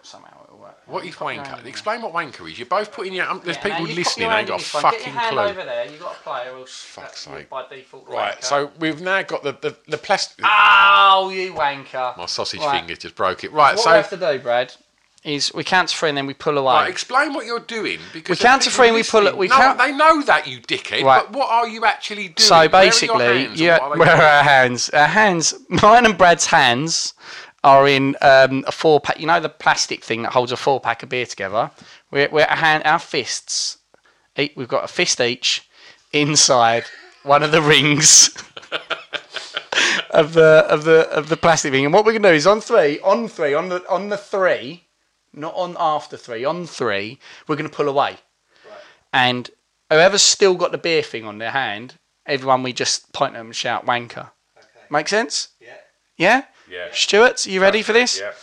somehow it'll work. What is Pop your wanker? hand. Explain what wanker is. You're both putting your. Um, there's Yeah, people you listening. They ain't got a this one. Get fucking your hand clue. over there. You got to play, or else Fuck's sake. by default. Right. wanker. So we've now got the the, the plastic. Oh, you wanker! My sausage Right. finger just broke it. Right. What so we have to do, Brad, is we count to three and then we pull away. Right, explain what you're doing because We there's count to three and we pull we no, count- they know that you dickhead. Right. But what are you actually doing? So Where basically, yeah, what are where are our hands? Our hands, mine and Brad's hands, are in um, a four pack. You know the plastic thing that holds a four pack of beer together. We're, we're our hand, our fists. We've got a fist each inside one of the rings of the of the of the plastic thing. And what we're gonna do is on three, on three, on the on the three, not on after three, on three, we're gonna pull away. And whoever's still got the beer thing on their hand, everyone we just point at them and shout wanker. Make sense? Yeah. Yeah? Yeah. Stuart, are you ready for this? Yeah.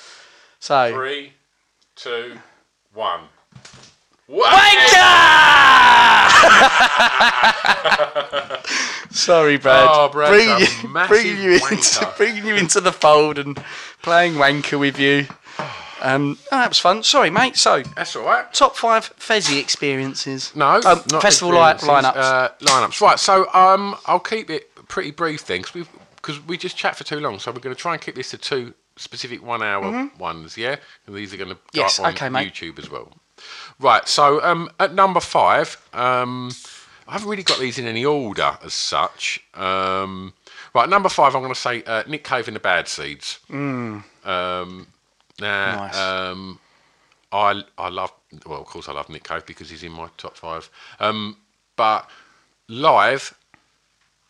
So Three, two, one. Wanker! Sorry, Brad. Oh, Brad's bringing a you, massive bringing you into bringing you into the fold and playing wanker with you. Um, oh, that was fun. Sorry, mate. So, That's all right. top five Fezzy experiences. No, um, not festival li- experiences, lineups. Uh, lineups. Right. So um, I'll keep it pretty brief then, because because we just chat for too long. So we're going to try and keep this to two specific one-hour ones. Yeah, and these are going to go Mm-hmm. Yes, up on okay, mate. YouTube as well. Right. So um, at number five, um, I haven't really got these in any order as such. Um, right. Number five, I'm going to say uh, Nick Cave and the Bad Seeds. Um, now, Nice. um, I I love well, of course, I love Nick Cave because he's in my top five. Um, but live,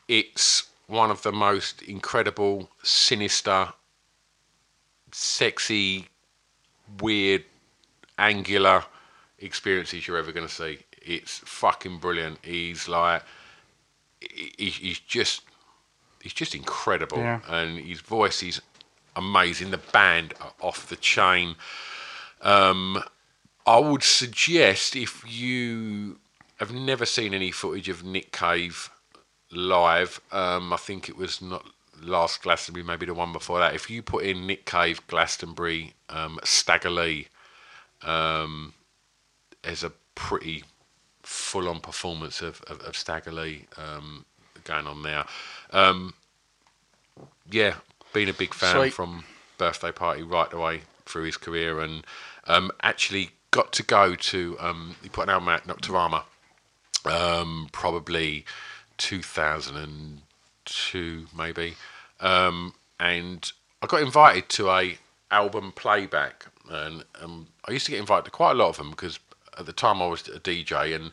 it's one of the most incredible, sinister, sexy, weird, angular experiences you're ever going to see. It's fucking brilliant. He's like, he, he's just, he's just incredible, Yeah. and his voice is amazing. The band are off the chain. Um, I would suggest if you have never seen any footage of Nick Cave live, um, I think it was not last Glastonbury, maybe the one before that. If you put in Nick Cave Glastonbury um, Lee, um, there's a pretty full-on performance of, of, of um, going on there. Um, yeah, been a big fan Sweet. from birthday party right away through his career, and um, actually got to go to um, he put an album out, Nocturama, um, probably 2002 maybe, um, and I got invited to a album playback, and um, I used to get invited to quite a lot of them because at the time I was a DJ, and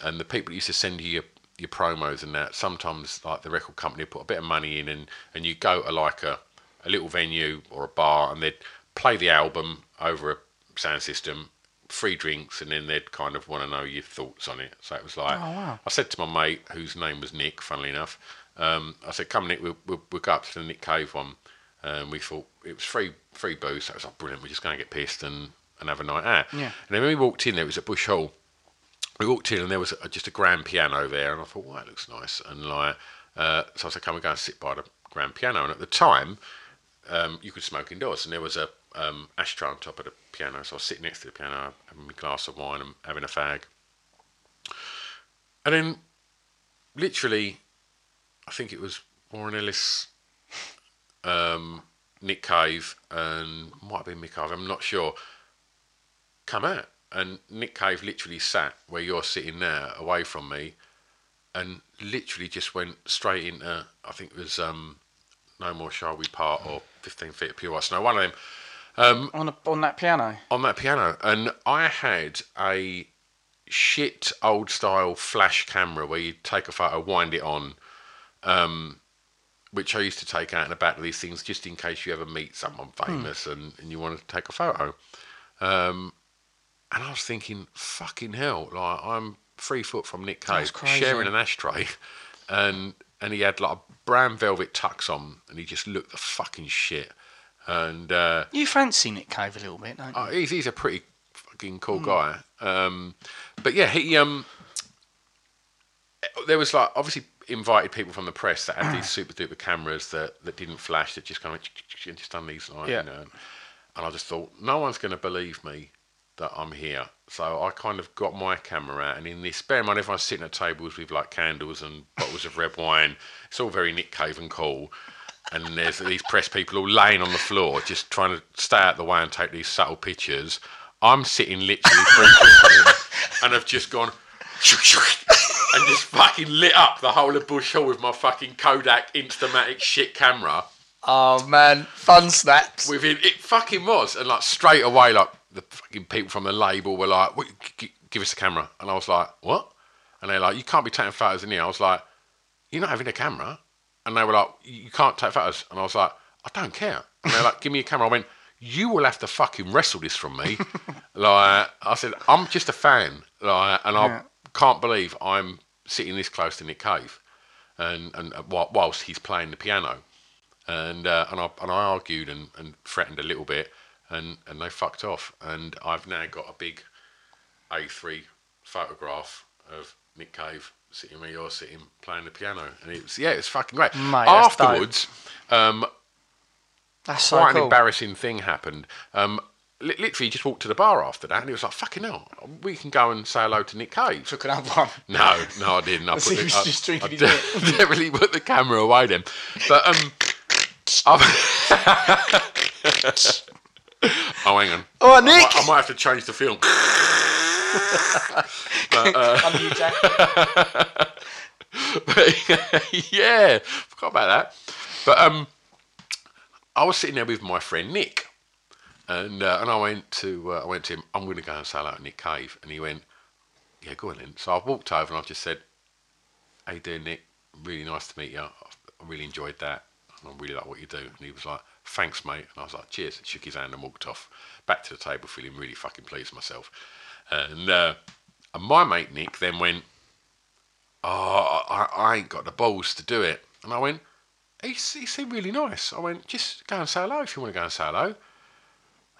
and the people used to send you your, your promos and that. Sometimes like the record company put a bit of money in, and and you go to like a a little venue or a bar, and they'd play the album over a sound system, free drinks, and then they'd kind of want to know your thoughts on it. So it was like, I said to my mate, whose name was Nick, funnily enough, um, I said, "Come, Nick, we'll, we'll, we'll go up to the Nick Cave one." And we thought it was free free booze. So it was like brilliant. We're just going to get pissed and, and have a night out. Yeah. And then when we walked in, there it was at Bush Hall. We walked in and there was just a grand piano there, and I thought, "Wow, that looks nice." And like, uh, so I said, "Come and go and sit by the grand piano." And at the time, um, you could smoke indoors, and there was a um, ashtray on top of the piano. So I was sitting next to the piano, having my glass of wine and having a fag. And then, literally, I think it was Warren Ellis, um, Nick Cave, and might have been Mick Cave. I'm not sure. Come out, and Nick Cave literally sat where you're sitting now, away from me, and literally just went straight into. I think it was um, No More Shall We Part or 15 Feet of Pure Snow. One of them On, a, on that piano. on that piano, and I had a shit old style flash camera where you take a photo, wind it on, um, which I used to take out and about of these things just in case you ever meet someone famous and, and you wanted to take a photo. Um, and I was thinking, fucking hell, like I'm three foot from Nick Cave, sharing an ashtray, and and he had like a brown velvet tux on, and he just looked the fucking shit. And uh, You fancy Nick Cave a little bit, don't you? Oh, he's he's a pretty fucking cool guy. Um, but yeah, he um, there was like obviously invited people from the press that had these super duper cameras that, that didn't flash that just kind of just done these like Yeah. you know, and I just thought no one's going to believe me that I'm here. So I kind of got my camera out, and in this, bear in mind, everyone's sitting at tables with like candles and bottles of red wine. It's all very Nick Cave and cool. And there's these press people all laying on the floor, just trying to stay out the way and take these subtle pictures. I'm sitting literally three feet from him and have just gone and just fucking lit up the whole of Bush Hall with my fucking Kodak Instamatic shit camera. Oh man, fun snaps. Within it fucking was, and like straight away, like the fucking people from the label were like, "Wait, g- g- "Give us the camera," and I was like, "What?" And they're like, "You can't be taking photos in here." I was like, "You're not having a camera," and they were like, "You can't take photos," and I was like, "I don't care." And they're like, "Give me a camera." I went, "You will have to fucking wrestle this from me." like I said, I'm just a fan, like, and I Yeah. can't believe I'm sitting this close to Nick Cave, and and uh, whilst he's playing the piano and uh, and I and I argued and, and threatened a little bit, and and they fucked off, and I've now got a big A3 photograph of Nick Cave sitting where you're sitting playing the piano, and it's yeah, it's fucking great. Mate, that's. Afterwards, um, That's so quite an cool. embarrassing thing happened. Um, li- literally just walked to the bar after that, and it was like fucking hell, we can go and say hello to Nick Cave. Took another one. No, no, I didn't. I, So put he the, was I, just drinking I beer. definitely put the camera away then. But um, I've- oh, hang on. Oh, I Nick! might, I might have to change the film. Under you, Jack. But, yeah, forgot about that. But um, I was sitting there with my friend Nick, and uh, and I went to uh, I went to him. I'm going to go and say out to Nick Cave, and he went, "Yeah, go on then." So I walked over and I just said, "Hey, you doing, Nick? Really nice to meet you. I I really enjoyed that. and I really like what you do." And he was like, "Thanks, mate." And I was like, "Cheers." Shook his hand and walked off back to the table, feeling really fucking pleased with myself. And uh, and my mate Nick then went, oh, I, I ain't got the balls to do it. And I went, he, he seemed really nice. I went, just go and say hello if you want to go and say hello.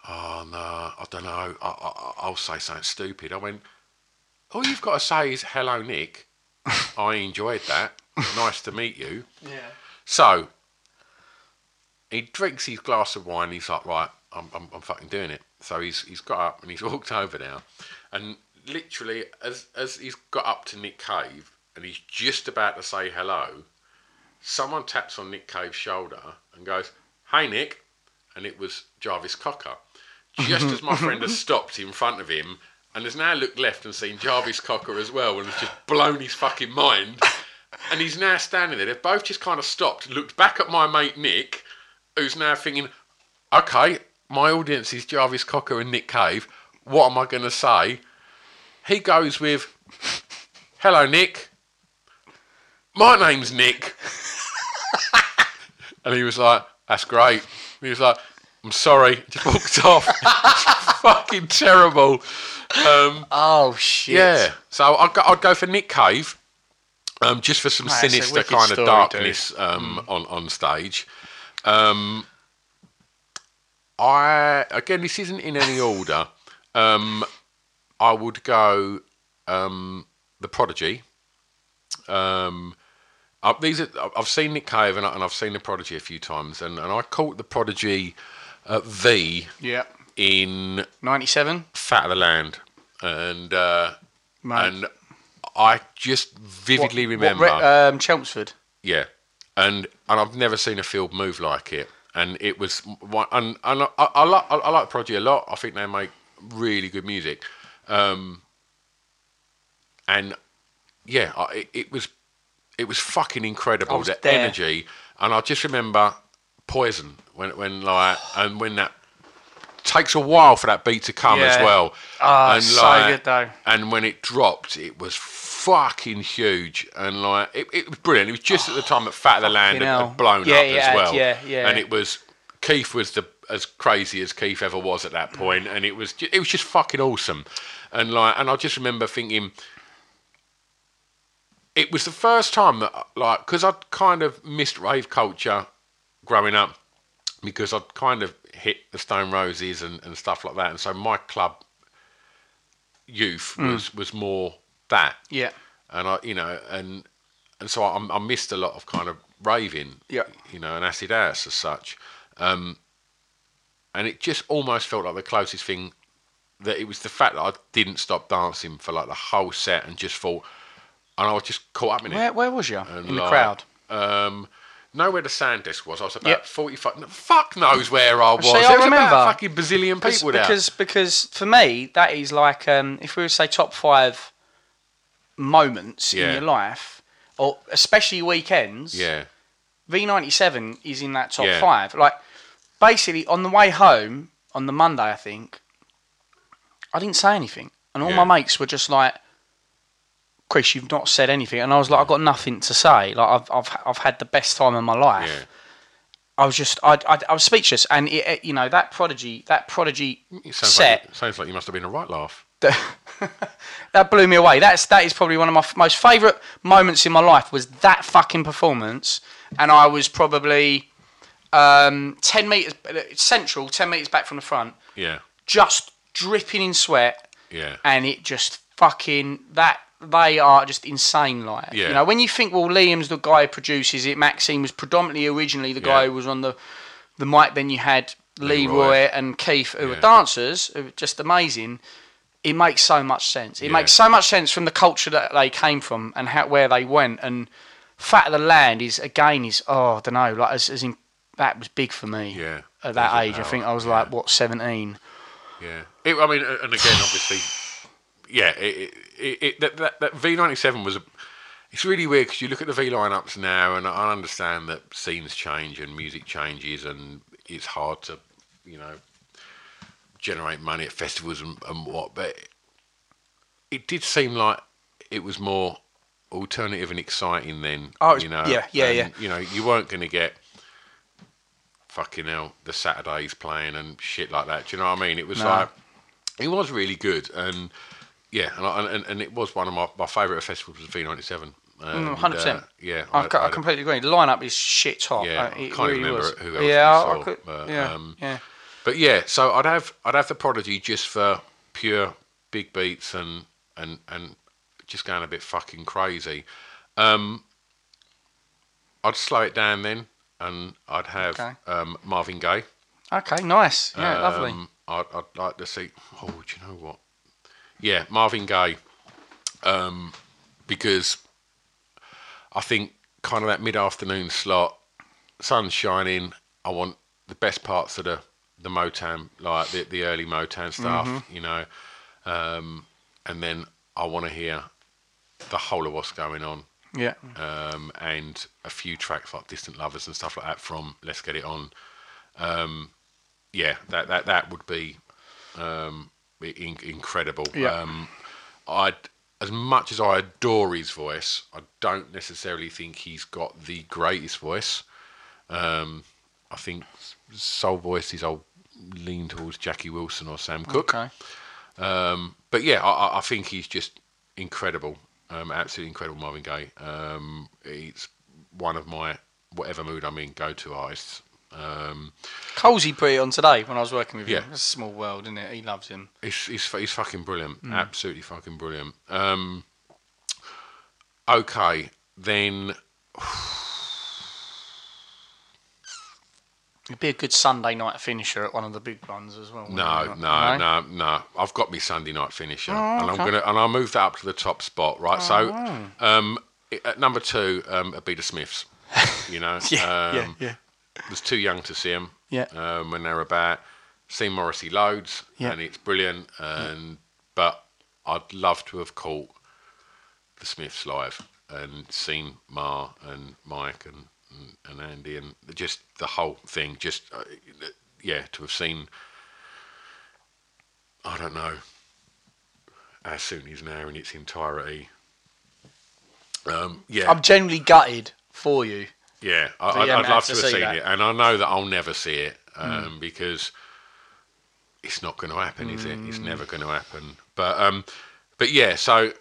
Oh, no, I don't know. I, I, I'll say something stupid. I went, all you've got to say is, hello, Nick. I enjoyed that. Nice to meet you. Yeah. So, he drinks his glass of wine. He's like, right, I'm, I'm, I'm fucking doing it. So he's he's got up and he's walked over now, and literally as as he's got up to Nick Cave and he's just about to say hello, someone taps on Nick Cave's shoulder and goes, "Hey, Nick," and it was Jarvis Cocker. Just as my friend has stopped in front of him and has now looked left and seen Jarvis Cocker as well, and has just blown his fucking mind. And he's now standing there. They've both just kind of stopped, looked back at my mate Nick, who's now thinking, okay, my audience is Jarvis Cocker and Nick Cave. What am I going to say? He goes with, hello, Nick. My name's Nick. and he was like, that's great. He was like, I'm sorry. Just walked off. fucking terrible. Um, Oh shit. yeah. So I'd go, I'd go for Nick Cave, um, just for some sinister kind of story, darkness um, on on stage. Um, I again, this isn't in any order. Um, I would go um, the Prodigy. Um, uh, these are, I've seen Nick Cave and, I- and I've seen the Prodigy a few times, and, and I caught the Prodigy uh, V Yeah. in Ninety-seven. Fat of the Land, and uh, Mate. and I just vividly What- remember, What, re- um, Chelmsford. yeah, and and I've never seen a field move like it, and it was one, and, and I, I, I like I, like Prodigy a lot. I think they make really good music, um, and yeah, I, it, it was it was fucking incredible was the there. energy, and I just remember Poison when when like and when that takes a while for that beat to come as well. Ah, and so good though. And when it dropped, it was fucking huge, and like it, it was brilliant. It was just at the time that Fat of the Land had, had blown Yeah, up it as well. yeah, yeah. And it was Keith was the as crazy as Keith ever was at that point, and it was ju- it was just fucking awesome. And like, and I just remember thinking. It was the first time that, like, because I'd kind of missed rave culture growing up, because I'd kind of hit the Stone Roses and, and stuff like that, and so my club youth Hmm. was was more that, Yeah. and I, you know, and and so I, I missed a lot of kind of raving, Yeah. you know, and acid house as such, um, and it just almost felt like the closest thing that it was the fact that I didn't stop dancing for like the whole set and just thought, and I was just caught up in it. Where, where was you? And In the crowd. Um, know where the sand desk was. I was about Yep. 45. no, Fuck knows where I was. See, I was remember. fucking bazillion Because, people there. because because for me that is like um, if we were to say top five moments Yeah. in your life, or especially weekends. yeah, V97 is in that top Yeah. five. Like, basically, on the way home on the Monday, I think, I didn't say anything. And all Yeah. my mates were just like, Chris, you've not said anything. And I was like, I've got nothing to say. Like, I've, I've, I've had the best time of my life. yeah. I was just, I, I, I was speechless. And, it, it- you know, that Prodigy, that Prodigy sounds set, like, sounds like you must have been a right laugh. that blew me away. That's that is probably one of my f- most favourite moments in my life. Was that fucking performance? And I was probably um, ten meters central, ten meters back from the front, Yeah, just dripping in sweat, yeah, and it just fucking that. They are just insane, like Yeah. you know. When you think, well, Liam's the guy who produces it. Maxim was predominantly originally the guy Yeah. who was on the the mic. Then you had Leroy, Leroy. and Keith, who were dancers, who were just amazing it makes so much sense. It Yeah. makes so much sense from the culture that they came from and how where they went. And Fat of the Land is again is oh I don't know like as, as in that was big for me. Yeah. At that There's age, I think I was yeah. like what seventeen. yeah. It, I mean, and again, obviously, yeah. It, it, it, that, that, that V97 was a. It's really weird because you look at the V lineups now, and I understand that scenes change and music changes, and it's hard to, you know, generate money at festivals and, and what. But it did seem like it was more alternative and exciting then. Oh, was- you know, yeah, yeah, and, yeah. You know, you weren't going to get fucking hell the Saturdays playing and shit like that. Do you know what I mean? It was No. like it was really good, and yeah, and I- and, and it was one of my, my favourite festivals was V ninety seven. Mm, 100%. Yeah, I, I, completely agree. The lineup is shit top. Yeah, Uh, I it can't really remember was. who else yeah, I saw, could, but, yeah, um, yeah. But yeah, so I'd have I'd have the Prodigy just for pure big beats and and and just going a bit fucking crazy. Um, I'd slow it down then, and I'd have Okay. um, Marvin Gaye. Okay, nice. Yeah, lovely. Um, I'd, I'd like to see. Oh, do you know what? Yeah, Marvin Gaye. Um, because I think kind of that mid-afternoon slot, sun's shining. I want the best parts of the the Motown, like the the early Motown stuff. Mm-hmm. You know, um, and then I want to hear the whole of what's going on, Yeah. um, and a few tracks like "Distant Lovers" and stuff like that from "Let's Get It On." Um, yeah, that that that would be um, in- incredible. Yeah. Um, I, as much as I adore his voice, I don't necessarily think he's got the greatest voice. Um, I think soul voices I'll lean towards Jackie Wilson or Sam Cooke. Okay. Um, but yeah, I, I- think he's just incredible, um, absolutely incredible. Marvin Gaye. Um, he's one of my whatever mood I'm in go-to artists. Um, put it on today when I was working with him. Yeah. It's a small world, isn't it? He loves him. He's, he's, he's fucking brilliant. Mm. Absolutely fucking brilliant. Um, okay, then It'd be a good Sunday night finisher at one of the big ones as well. no, no, no, no. I've got me Sunday night finisher, Oh, and I'm. Oh, gonna and I'll move that up to the top spot. Right, so um, at number two, um, it'd be the Smiths. You know, Yeah, um, yeah, yeah. was too young to see them. Yeah. Um, when they were about, seen Morrissey loads, Yeah. and it's brilliant. And but I'd love to have caught the Smiths live and seen Marr and Mike and and, and Andy and just the whole thing. Just uh, yeah, to have seen. I don't know. As soon as now in its entirety. Um, yeah, I'm genuinely gutted for you. yeah, I, I'd love to to have see seen that? Hmm. it, and I know that I'll never see it um, because it's not going to happen, is it? It's never going to happen. But um, but yeah, so uh,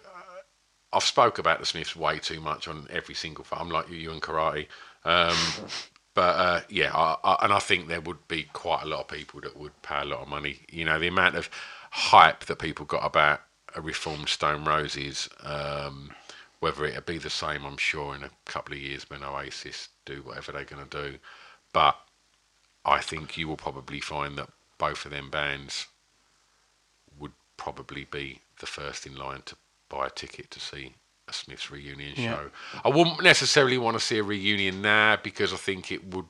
I've spoke about the Smiths way too much on every single. I'm like you, you and karate. Um, but uh, yeah, I, I, and I think there would be quite a lot of people that would pay a lot of money. You know, the amount of hype that people got about a reformed Stone Roses. Um, whether it'll be the same, I'm sure, in a couple of years when Oasis do whatever they're going to do. But I think you will probably find that both of them bands would probably be the first in line to buy a ticket to see a Smiths reunion Yeah. show. I wouldn't necessarily want to see a reunion now because I think it would.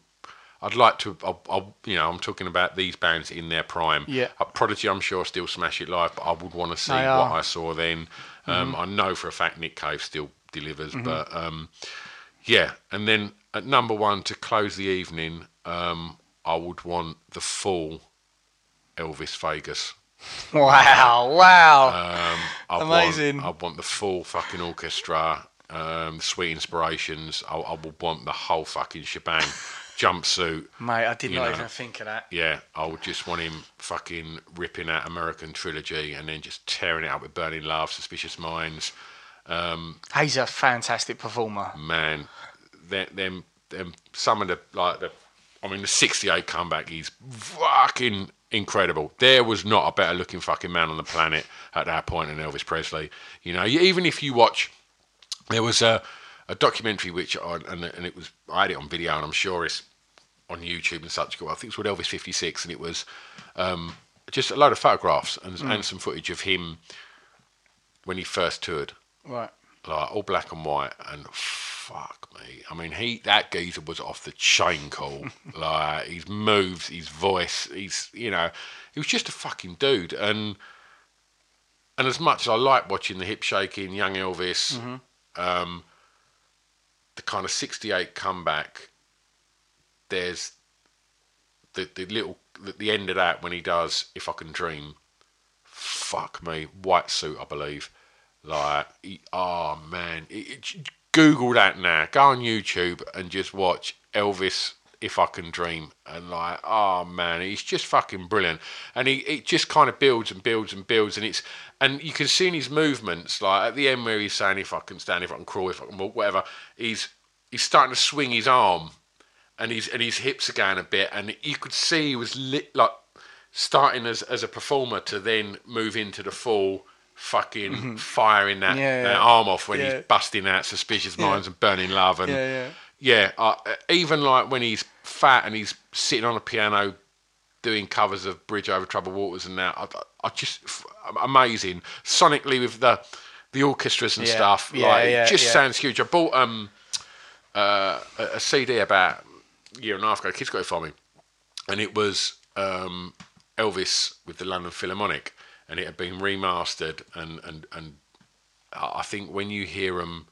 I'd like to. I'll, I'll, you know, I'm talking about these bands in their prime. Yeah. Uh, Prodigy, I'm sure, still smash it live, but I would want to see They what are. I saw then. Um, I know for a fact Nick Cave still delivers, but um, yeah. And then at number one to close the evening, um, I would want the full Elvis Vegas. Wow, wow. Um, I Amazing. Want, I want the full fucking orchestra, um, Sweet Inspirations. I, I would want the whole fucking shebang. Jumpsuit. Mate, I did not know. even think of that. Yeah, I would just want him fucking ripping out American Trilogy and then just tearing it up with Burning Love, Suspicious Minds. He's a fantastic performer. Man, them, them, them some of the like the, I mean the '68 comeback is fucking incredible. There was not a better looking fucking man on the planet at that point than Elvis Presley. You know, even if you watch, there was a a documentary which I, and, and it was I had it on video and I'm sure it's on YouTube and such. I think it's called Elvis 56 and it was um, just a load of photographs and, and some footage of him when he first toured Right. like all black and white and fuck me. I mean he that geezer was off the chain cool like his moves his voice he's you know he was just a fucking dude. And and as much as i like watching the hip shaking young elvis um the kind of 68 comeback there's the the little the, the end of that when he does if i can dream. Fuck me. White suit i believe. Like, he, oh man, it, it- Google that now. Go on YouTube and just watch Elvis. If I can dream, and like, oh man, he's just fucking brilliant, and he it just kind of builds and builds and builds, and it's and you can see in his movements, like at the end where he's saying, if I can stand, if I can crawl, if I can walk, whatever, he's he's starting to swing his arm, and his and his hips are going a bit, and you could see he was lit like starting as as a performer to then move into the full fucking firing that, Mm-hmm. Yeah, that yeah. arm off when Yeah. he's busting out suspicious minds and burning love and Yeah, yeah. yeah, uh, even like when he's fat and he's sitting on a piano doing covers of Bridge Over Troubled Waters and that, I, I just f- amazing sonically with the the orchestras and stuff. like it just sounds huge. I bought um uh, a, a CD about a year and a half ago. Kids got it for me, and it was um, Elvis with the London Philharmonic, and it had been remastered, and and and I think when you hear them,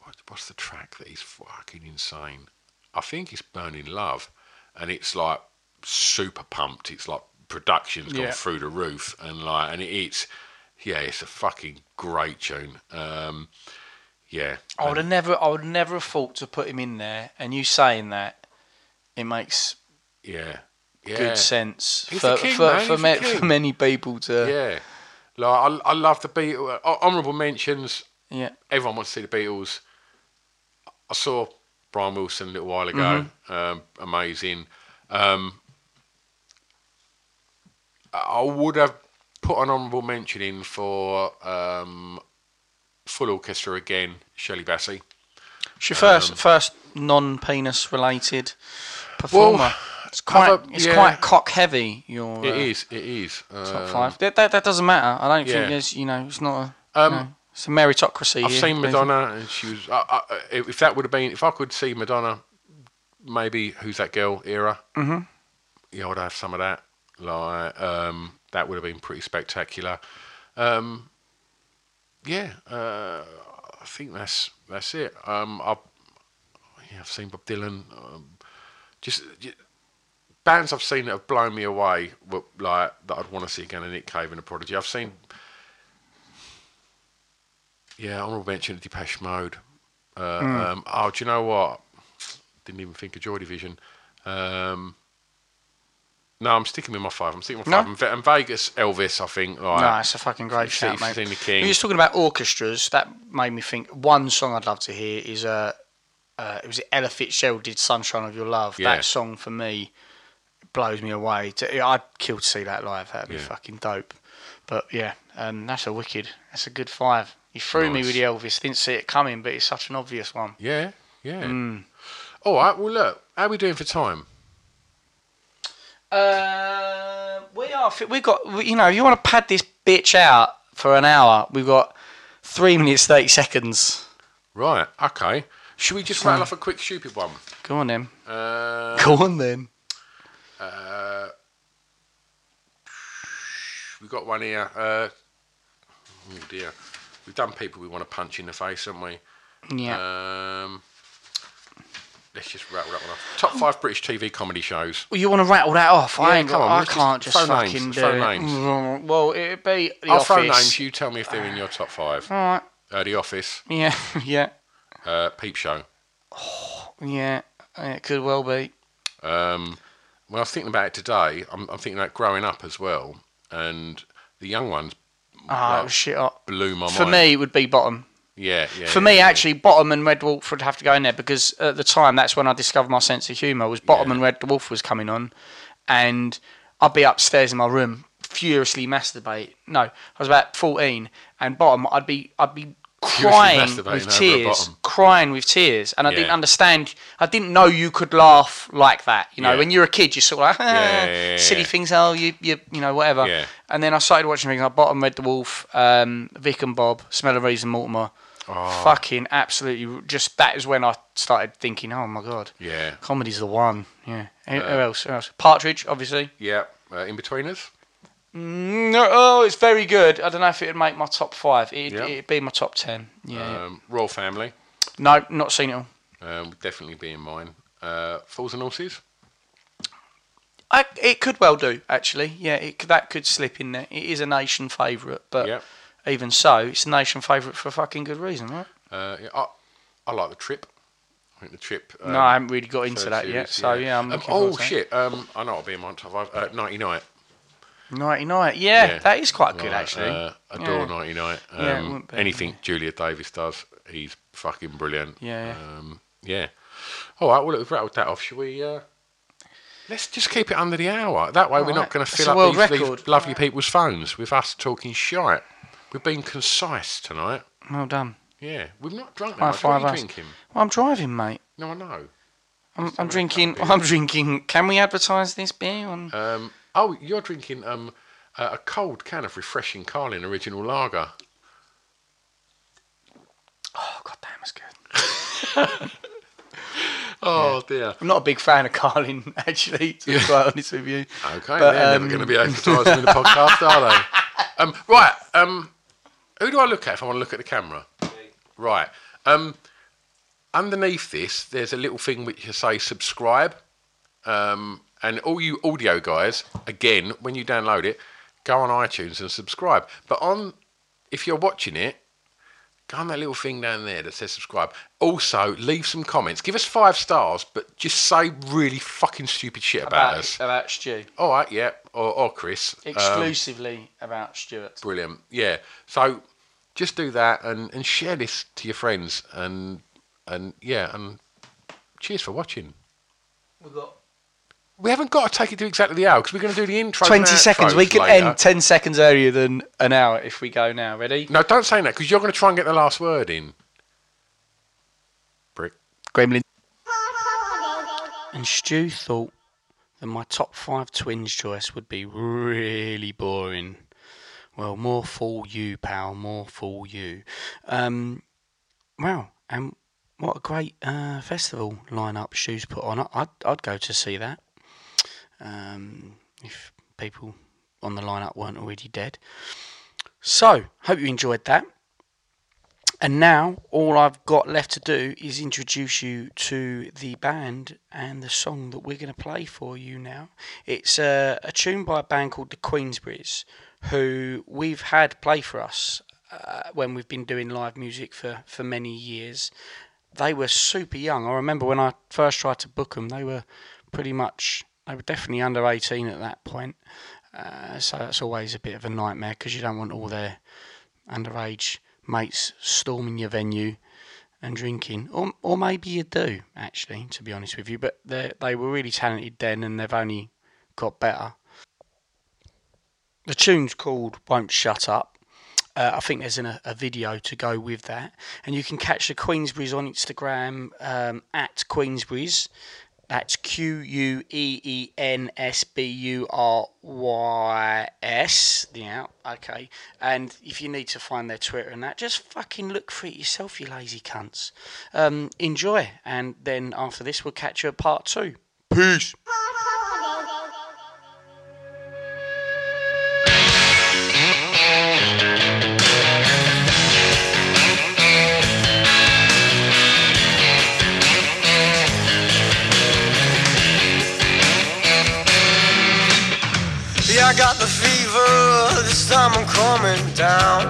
what, what's the track that is fucking insane? I think it's Burning Love, and it's like super pumped. It's like production's gone Yeah. through the roof, and like, and it's yeah, it's a fucking great tune. Um, yeah, I would have never, I would never have thought to put him in there. And you saying that, it makes yeah, yeah. good sense He's for king, for for, me, for many people to. Yeah, like I, I love the Beatles. Honourable mentions. yeah. Everyone wants to see the Beatles. I saw Brian Wilson a little while ago. Mm-hmm. Um, amazing. Um, I would have put an honourable mention in for um, full orchestra again. Shirley Bassey. It's your first first non-penis related performer. It's quite other- it's yeah. quite cock heavy. Your It uh, is. It is. top Um, five. That, that that doesn't matter. I don't Yeah. think there's you know it's not a Um, you know, it's a meritocracy. I've here, seen. Madonna, and she was. I, I, if that would have been, if I could see Madonna, maybe who's that girl era? Mm-hmm. Yeah, I would have some of that. Like um, that would have been pretty spectacular. Um, yeah, uh, I think that's that's it. Um, I've yeah, I've seen Bob Dylan. Um, just, ju- bands I've seen that have blown me away. Were, like that I'd want to see again. are Nick Cave and the Prodigy. I've seen yeah, honourable mention of Depeche Mode. Uh, um, oh, do you know what? Didn't even think of Joy Division. Um, no, I'm sticking with my five. I'm sticking with my five. And, and Vegas, Elvis, I think. Like, No, it's a fucking great shout, mate. The King. You talking about orchestras, that made me think. One song I'd love to hear is uh, uh, it was Ella Fitzgerald did "Sunshine of Your Love." Yeah. That song for me blows me away. To, I'd kill to see that live. That'd be Yeah. fucking dope. But yeah, um, that's a wicked. That's a good five. You threw me with the Elvis. Didn't see it coming, but it's such an obvious one. yeah, yeah. Mm. All right. Well, look, how are we doing for time? Uh, we are. We got. You know, if you want to pad this bitch out for an hour? We've got three minutes thirty seconds. Right. Okay. Should we just rattle off a quick stupid one? Go on then. Uh, Go on then. Uh, we've got one here. Uh, oh dear. We've done people we want to punch in the face, haven't we? Yeah. Um, let's just rattle that one off. Top five British TV comedy shows. well, you want to rattle that off? Yeah, I ain't come got. on, I can't just just, fucking names, do it. names. Mm, Well, it'd be the I'll office. throw names. You tell me if they're in your top five. All right. Uh, the Office, Yeah. Yeah. uh, Peep Show. Yeah. It could well be. Um, when I was thinking about it today, I'm, I'm thinking about growing up as well, and the young ones Ah, it was shit up. blew my For mind. me, it would be bottom. yeah, yeah. For yeah, me, yeah. actually, Bottom and Red Dwarf would have to go in there because at the time, that's when I discovered my sense of humour. Was Bottom Yeah. and Red Dwarf was coming on, and I'd be upstairs in my room furiously masturbate. No, I was about fourteen, and Bottom, I'd be I'd be crying with tears, crying with tears, and I didn't understand. I didn't know you could laugh like that. You know, Yeah. when you're a kid, you're sort of like ah, Yeah, yeah, yeah, silly yeah. things. Oh, you you you know whatever. Yeah. And then I started watching things like Bottom, Red the Wolf, um, Vic and Bob, Smell of Reason, Mortimer. Oh. Fucking absolutely, just that is when I started thinking, oh my god, Yeah, comedy's the one. Yeah. Who, Uh, who else? Who else? Partridge, obviously. yeah. Uh, Inbetweeners. Mm, no, oh, it's very good. I don't know if it'd make my top five. It'd, Yeah. it'd be my top ten. Yeah. Um, Royle Family no, not seen it all. um, definitely be in mine. Uh, Fools and Horses. I, it could well do actually. Yeah, it, that could slip in there. It is a nation favourite, but even so, it's a nation favourite for a fucking good reason, right? Uh, yeah, I, I like the trip. I think the trip. Um, no, I um, haven't really got into that yet. So yeah, I'm Um, oh shit! Um, I know I'll be in my top five. Uh, Nighty Night. Nighty Night. Yeah, yeah, that is quite good actually. Uh, adore yeah. Nighty Night. Um, yeah, anything Julia Davis does, he's fucking brilliant. Yeah. Um, yeah. All right. Well, we've rattled that off. Should we? Uh, let's just keep it under the hour. That way, All we're right. not going to fill up these, these, lovely right. people's phones with us talking shite. We've been concise tonight. Well done. Yeah, we've not drunk that much. What are drinking? Well, I'm driving, mate. No, I know. I'm, I'm drinking. I'm drinking. Can we advertise this beer on? Um, oh, you're drinking um, a cold can of refreshing Carling Original Lager. oh god damn, it's good. Oh dear. I'm not a big fan of Carling, actually. To be quite honest with you. Okay, But, they're um, never going to be advertising in the podcast, are they? Um, right. Um, who do I look at if I want to look at the camera? Right. Um, underneath this, there's a little thing which you say subscribe. Um, and all you audio guys, again, when you download it, go on iTunes and subscribe. But on, if you're watching it, go on that little thing down there that says subscribe. Also, leave some comments. Give us five stars, but just say really fucking stupid shit about, About, us. about Stu. All right, yeah, or, or Chris. Um, Exclusively about Stuart. Brilliant. Yeah. So just do that and, and share this to your friends and and yeah and cheers for watching. We've got We haven't got to take it to exactly the hour because we're going to do the intro. 20 and seconds. We can later. end 10 seconds earlier than an hour if we go now. Ready? No, don't say that because you're going to try and get the last word in. Brick. Gremlin. And Stu thought that my top five twins choice would be really boring. Well, more fool you, pal. More fool you. Um, wow, and what a great uh, festival lineup Stu's put on. I'd, I'd go to see that um, if people on the lineup weren't already dead. So, hope you enjoyed that. And now, all I've got left to do is introduce you to the band and the song that we're going to play for you now. It's a, a tune by a band called the Queensburys, who we've had play for us uh, when we've been doing live music for, for many years. They were super young. I remember when I first tried to book them, they were pretty much, they were definitely under 18 at that point. Uh, so that's always a bit of a nightmare because you don't want all their underage mates storming your venue and drinking, or or maybe you do actually, to be honest with you. But they were really talented then, and they've only got better. The tune's called "Won't Shut Up." Uh, I think there's an, a video to go with that, and you can catch the Queensburys on Instagram um, at Queensburys. That's Q U E E N S B U R Y S. Yeah, okay. And if you need to find their Twitter and that, just fucking look for it yourself, you lazy cunts. Um, enjoy, and then after this, we'll catch you at part two. Peace. Got the fever. This time I'm coming down.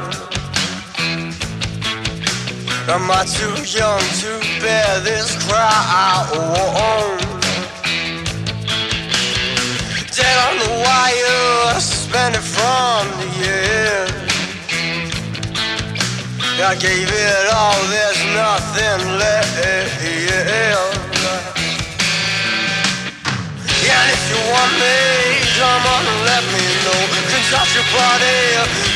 Am I too young to bear this crowd? Oh, dead on the wire, suspended from the edge. I gave it all, there's nothing left. And if you want me, come on and let me know. Can touch your body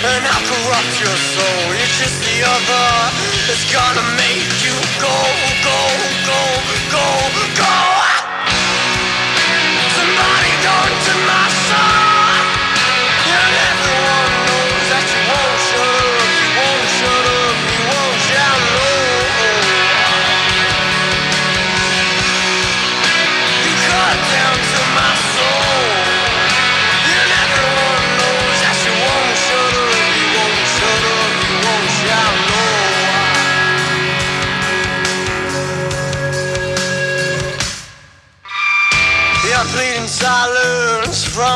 and I'll corrupt your soul. It's just the other that's gonna make you go, go, go, go, go. Somebody go to my son.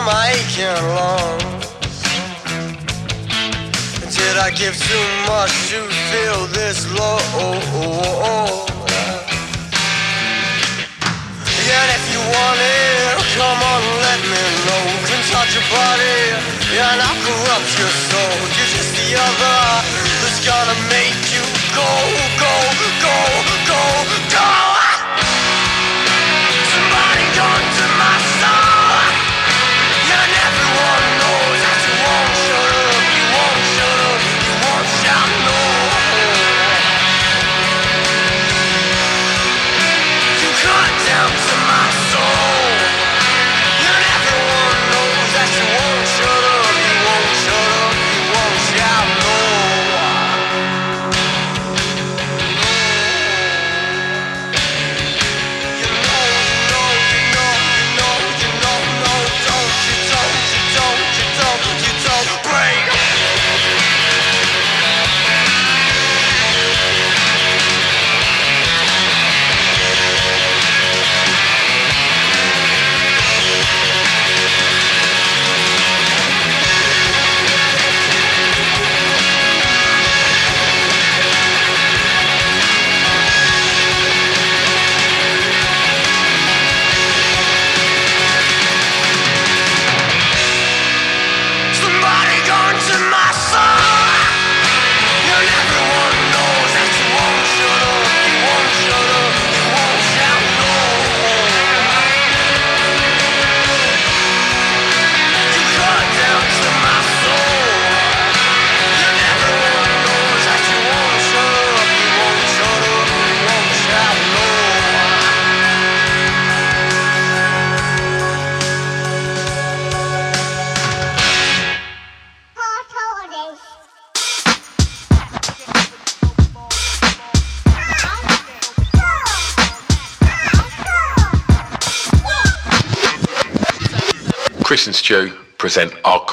My aching lungs. Did I give too much to feel this low? Yeah, if you want it, come on, let me know. Can touch your body, and I'll corrupt your soul. You're just the other that's gonna make you go, go, go, go, go.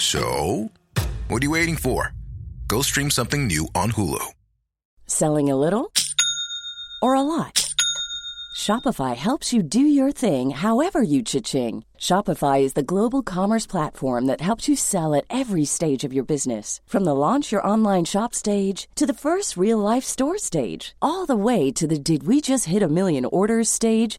So, what are you waiting for? Go stream something new on Hulu. Selling a little or a lot? Shopify helps you do your thing however you cha-ching. Shopify is the global commerce platform that helps you sell at every stage of your business. From the launch your online shop stage to the first real life store stage, all the way to the did we just hit a million orders stage.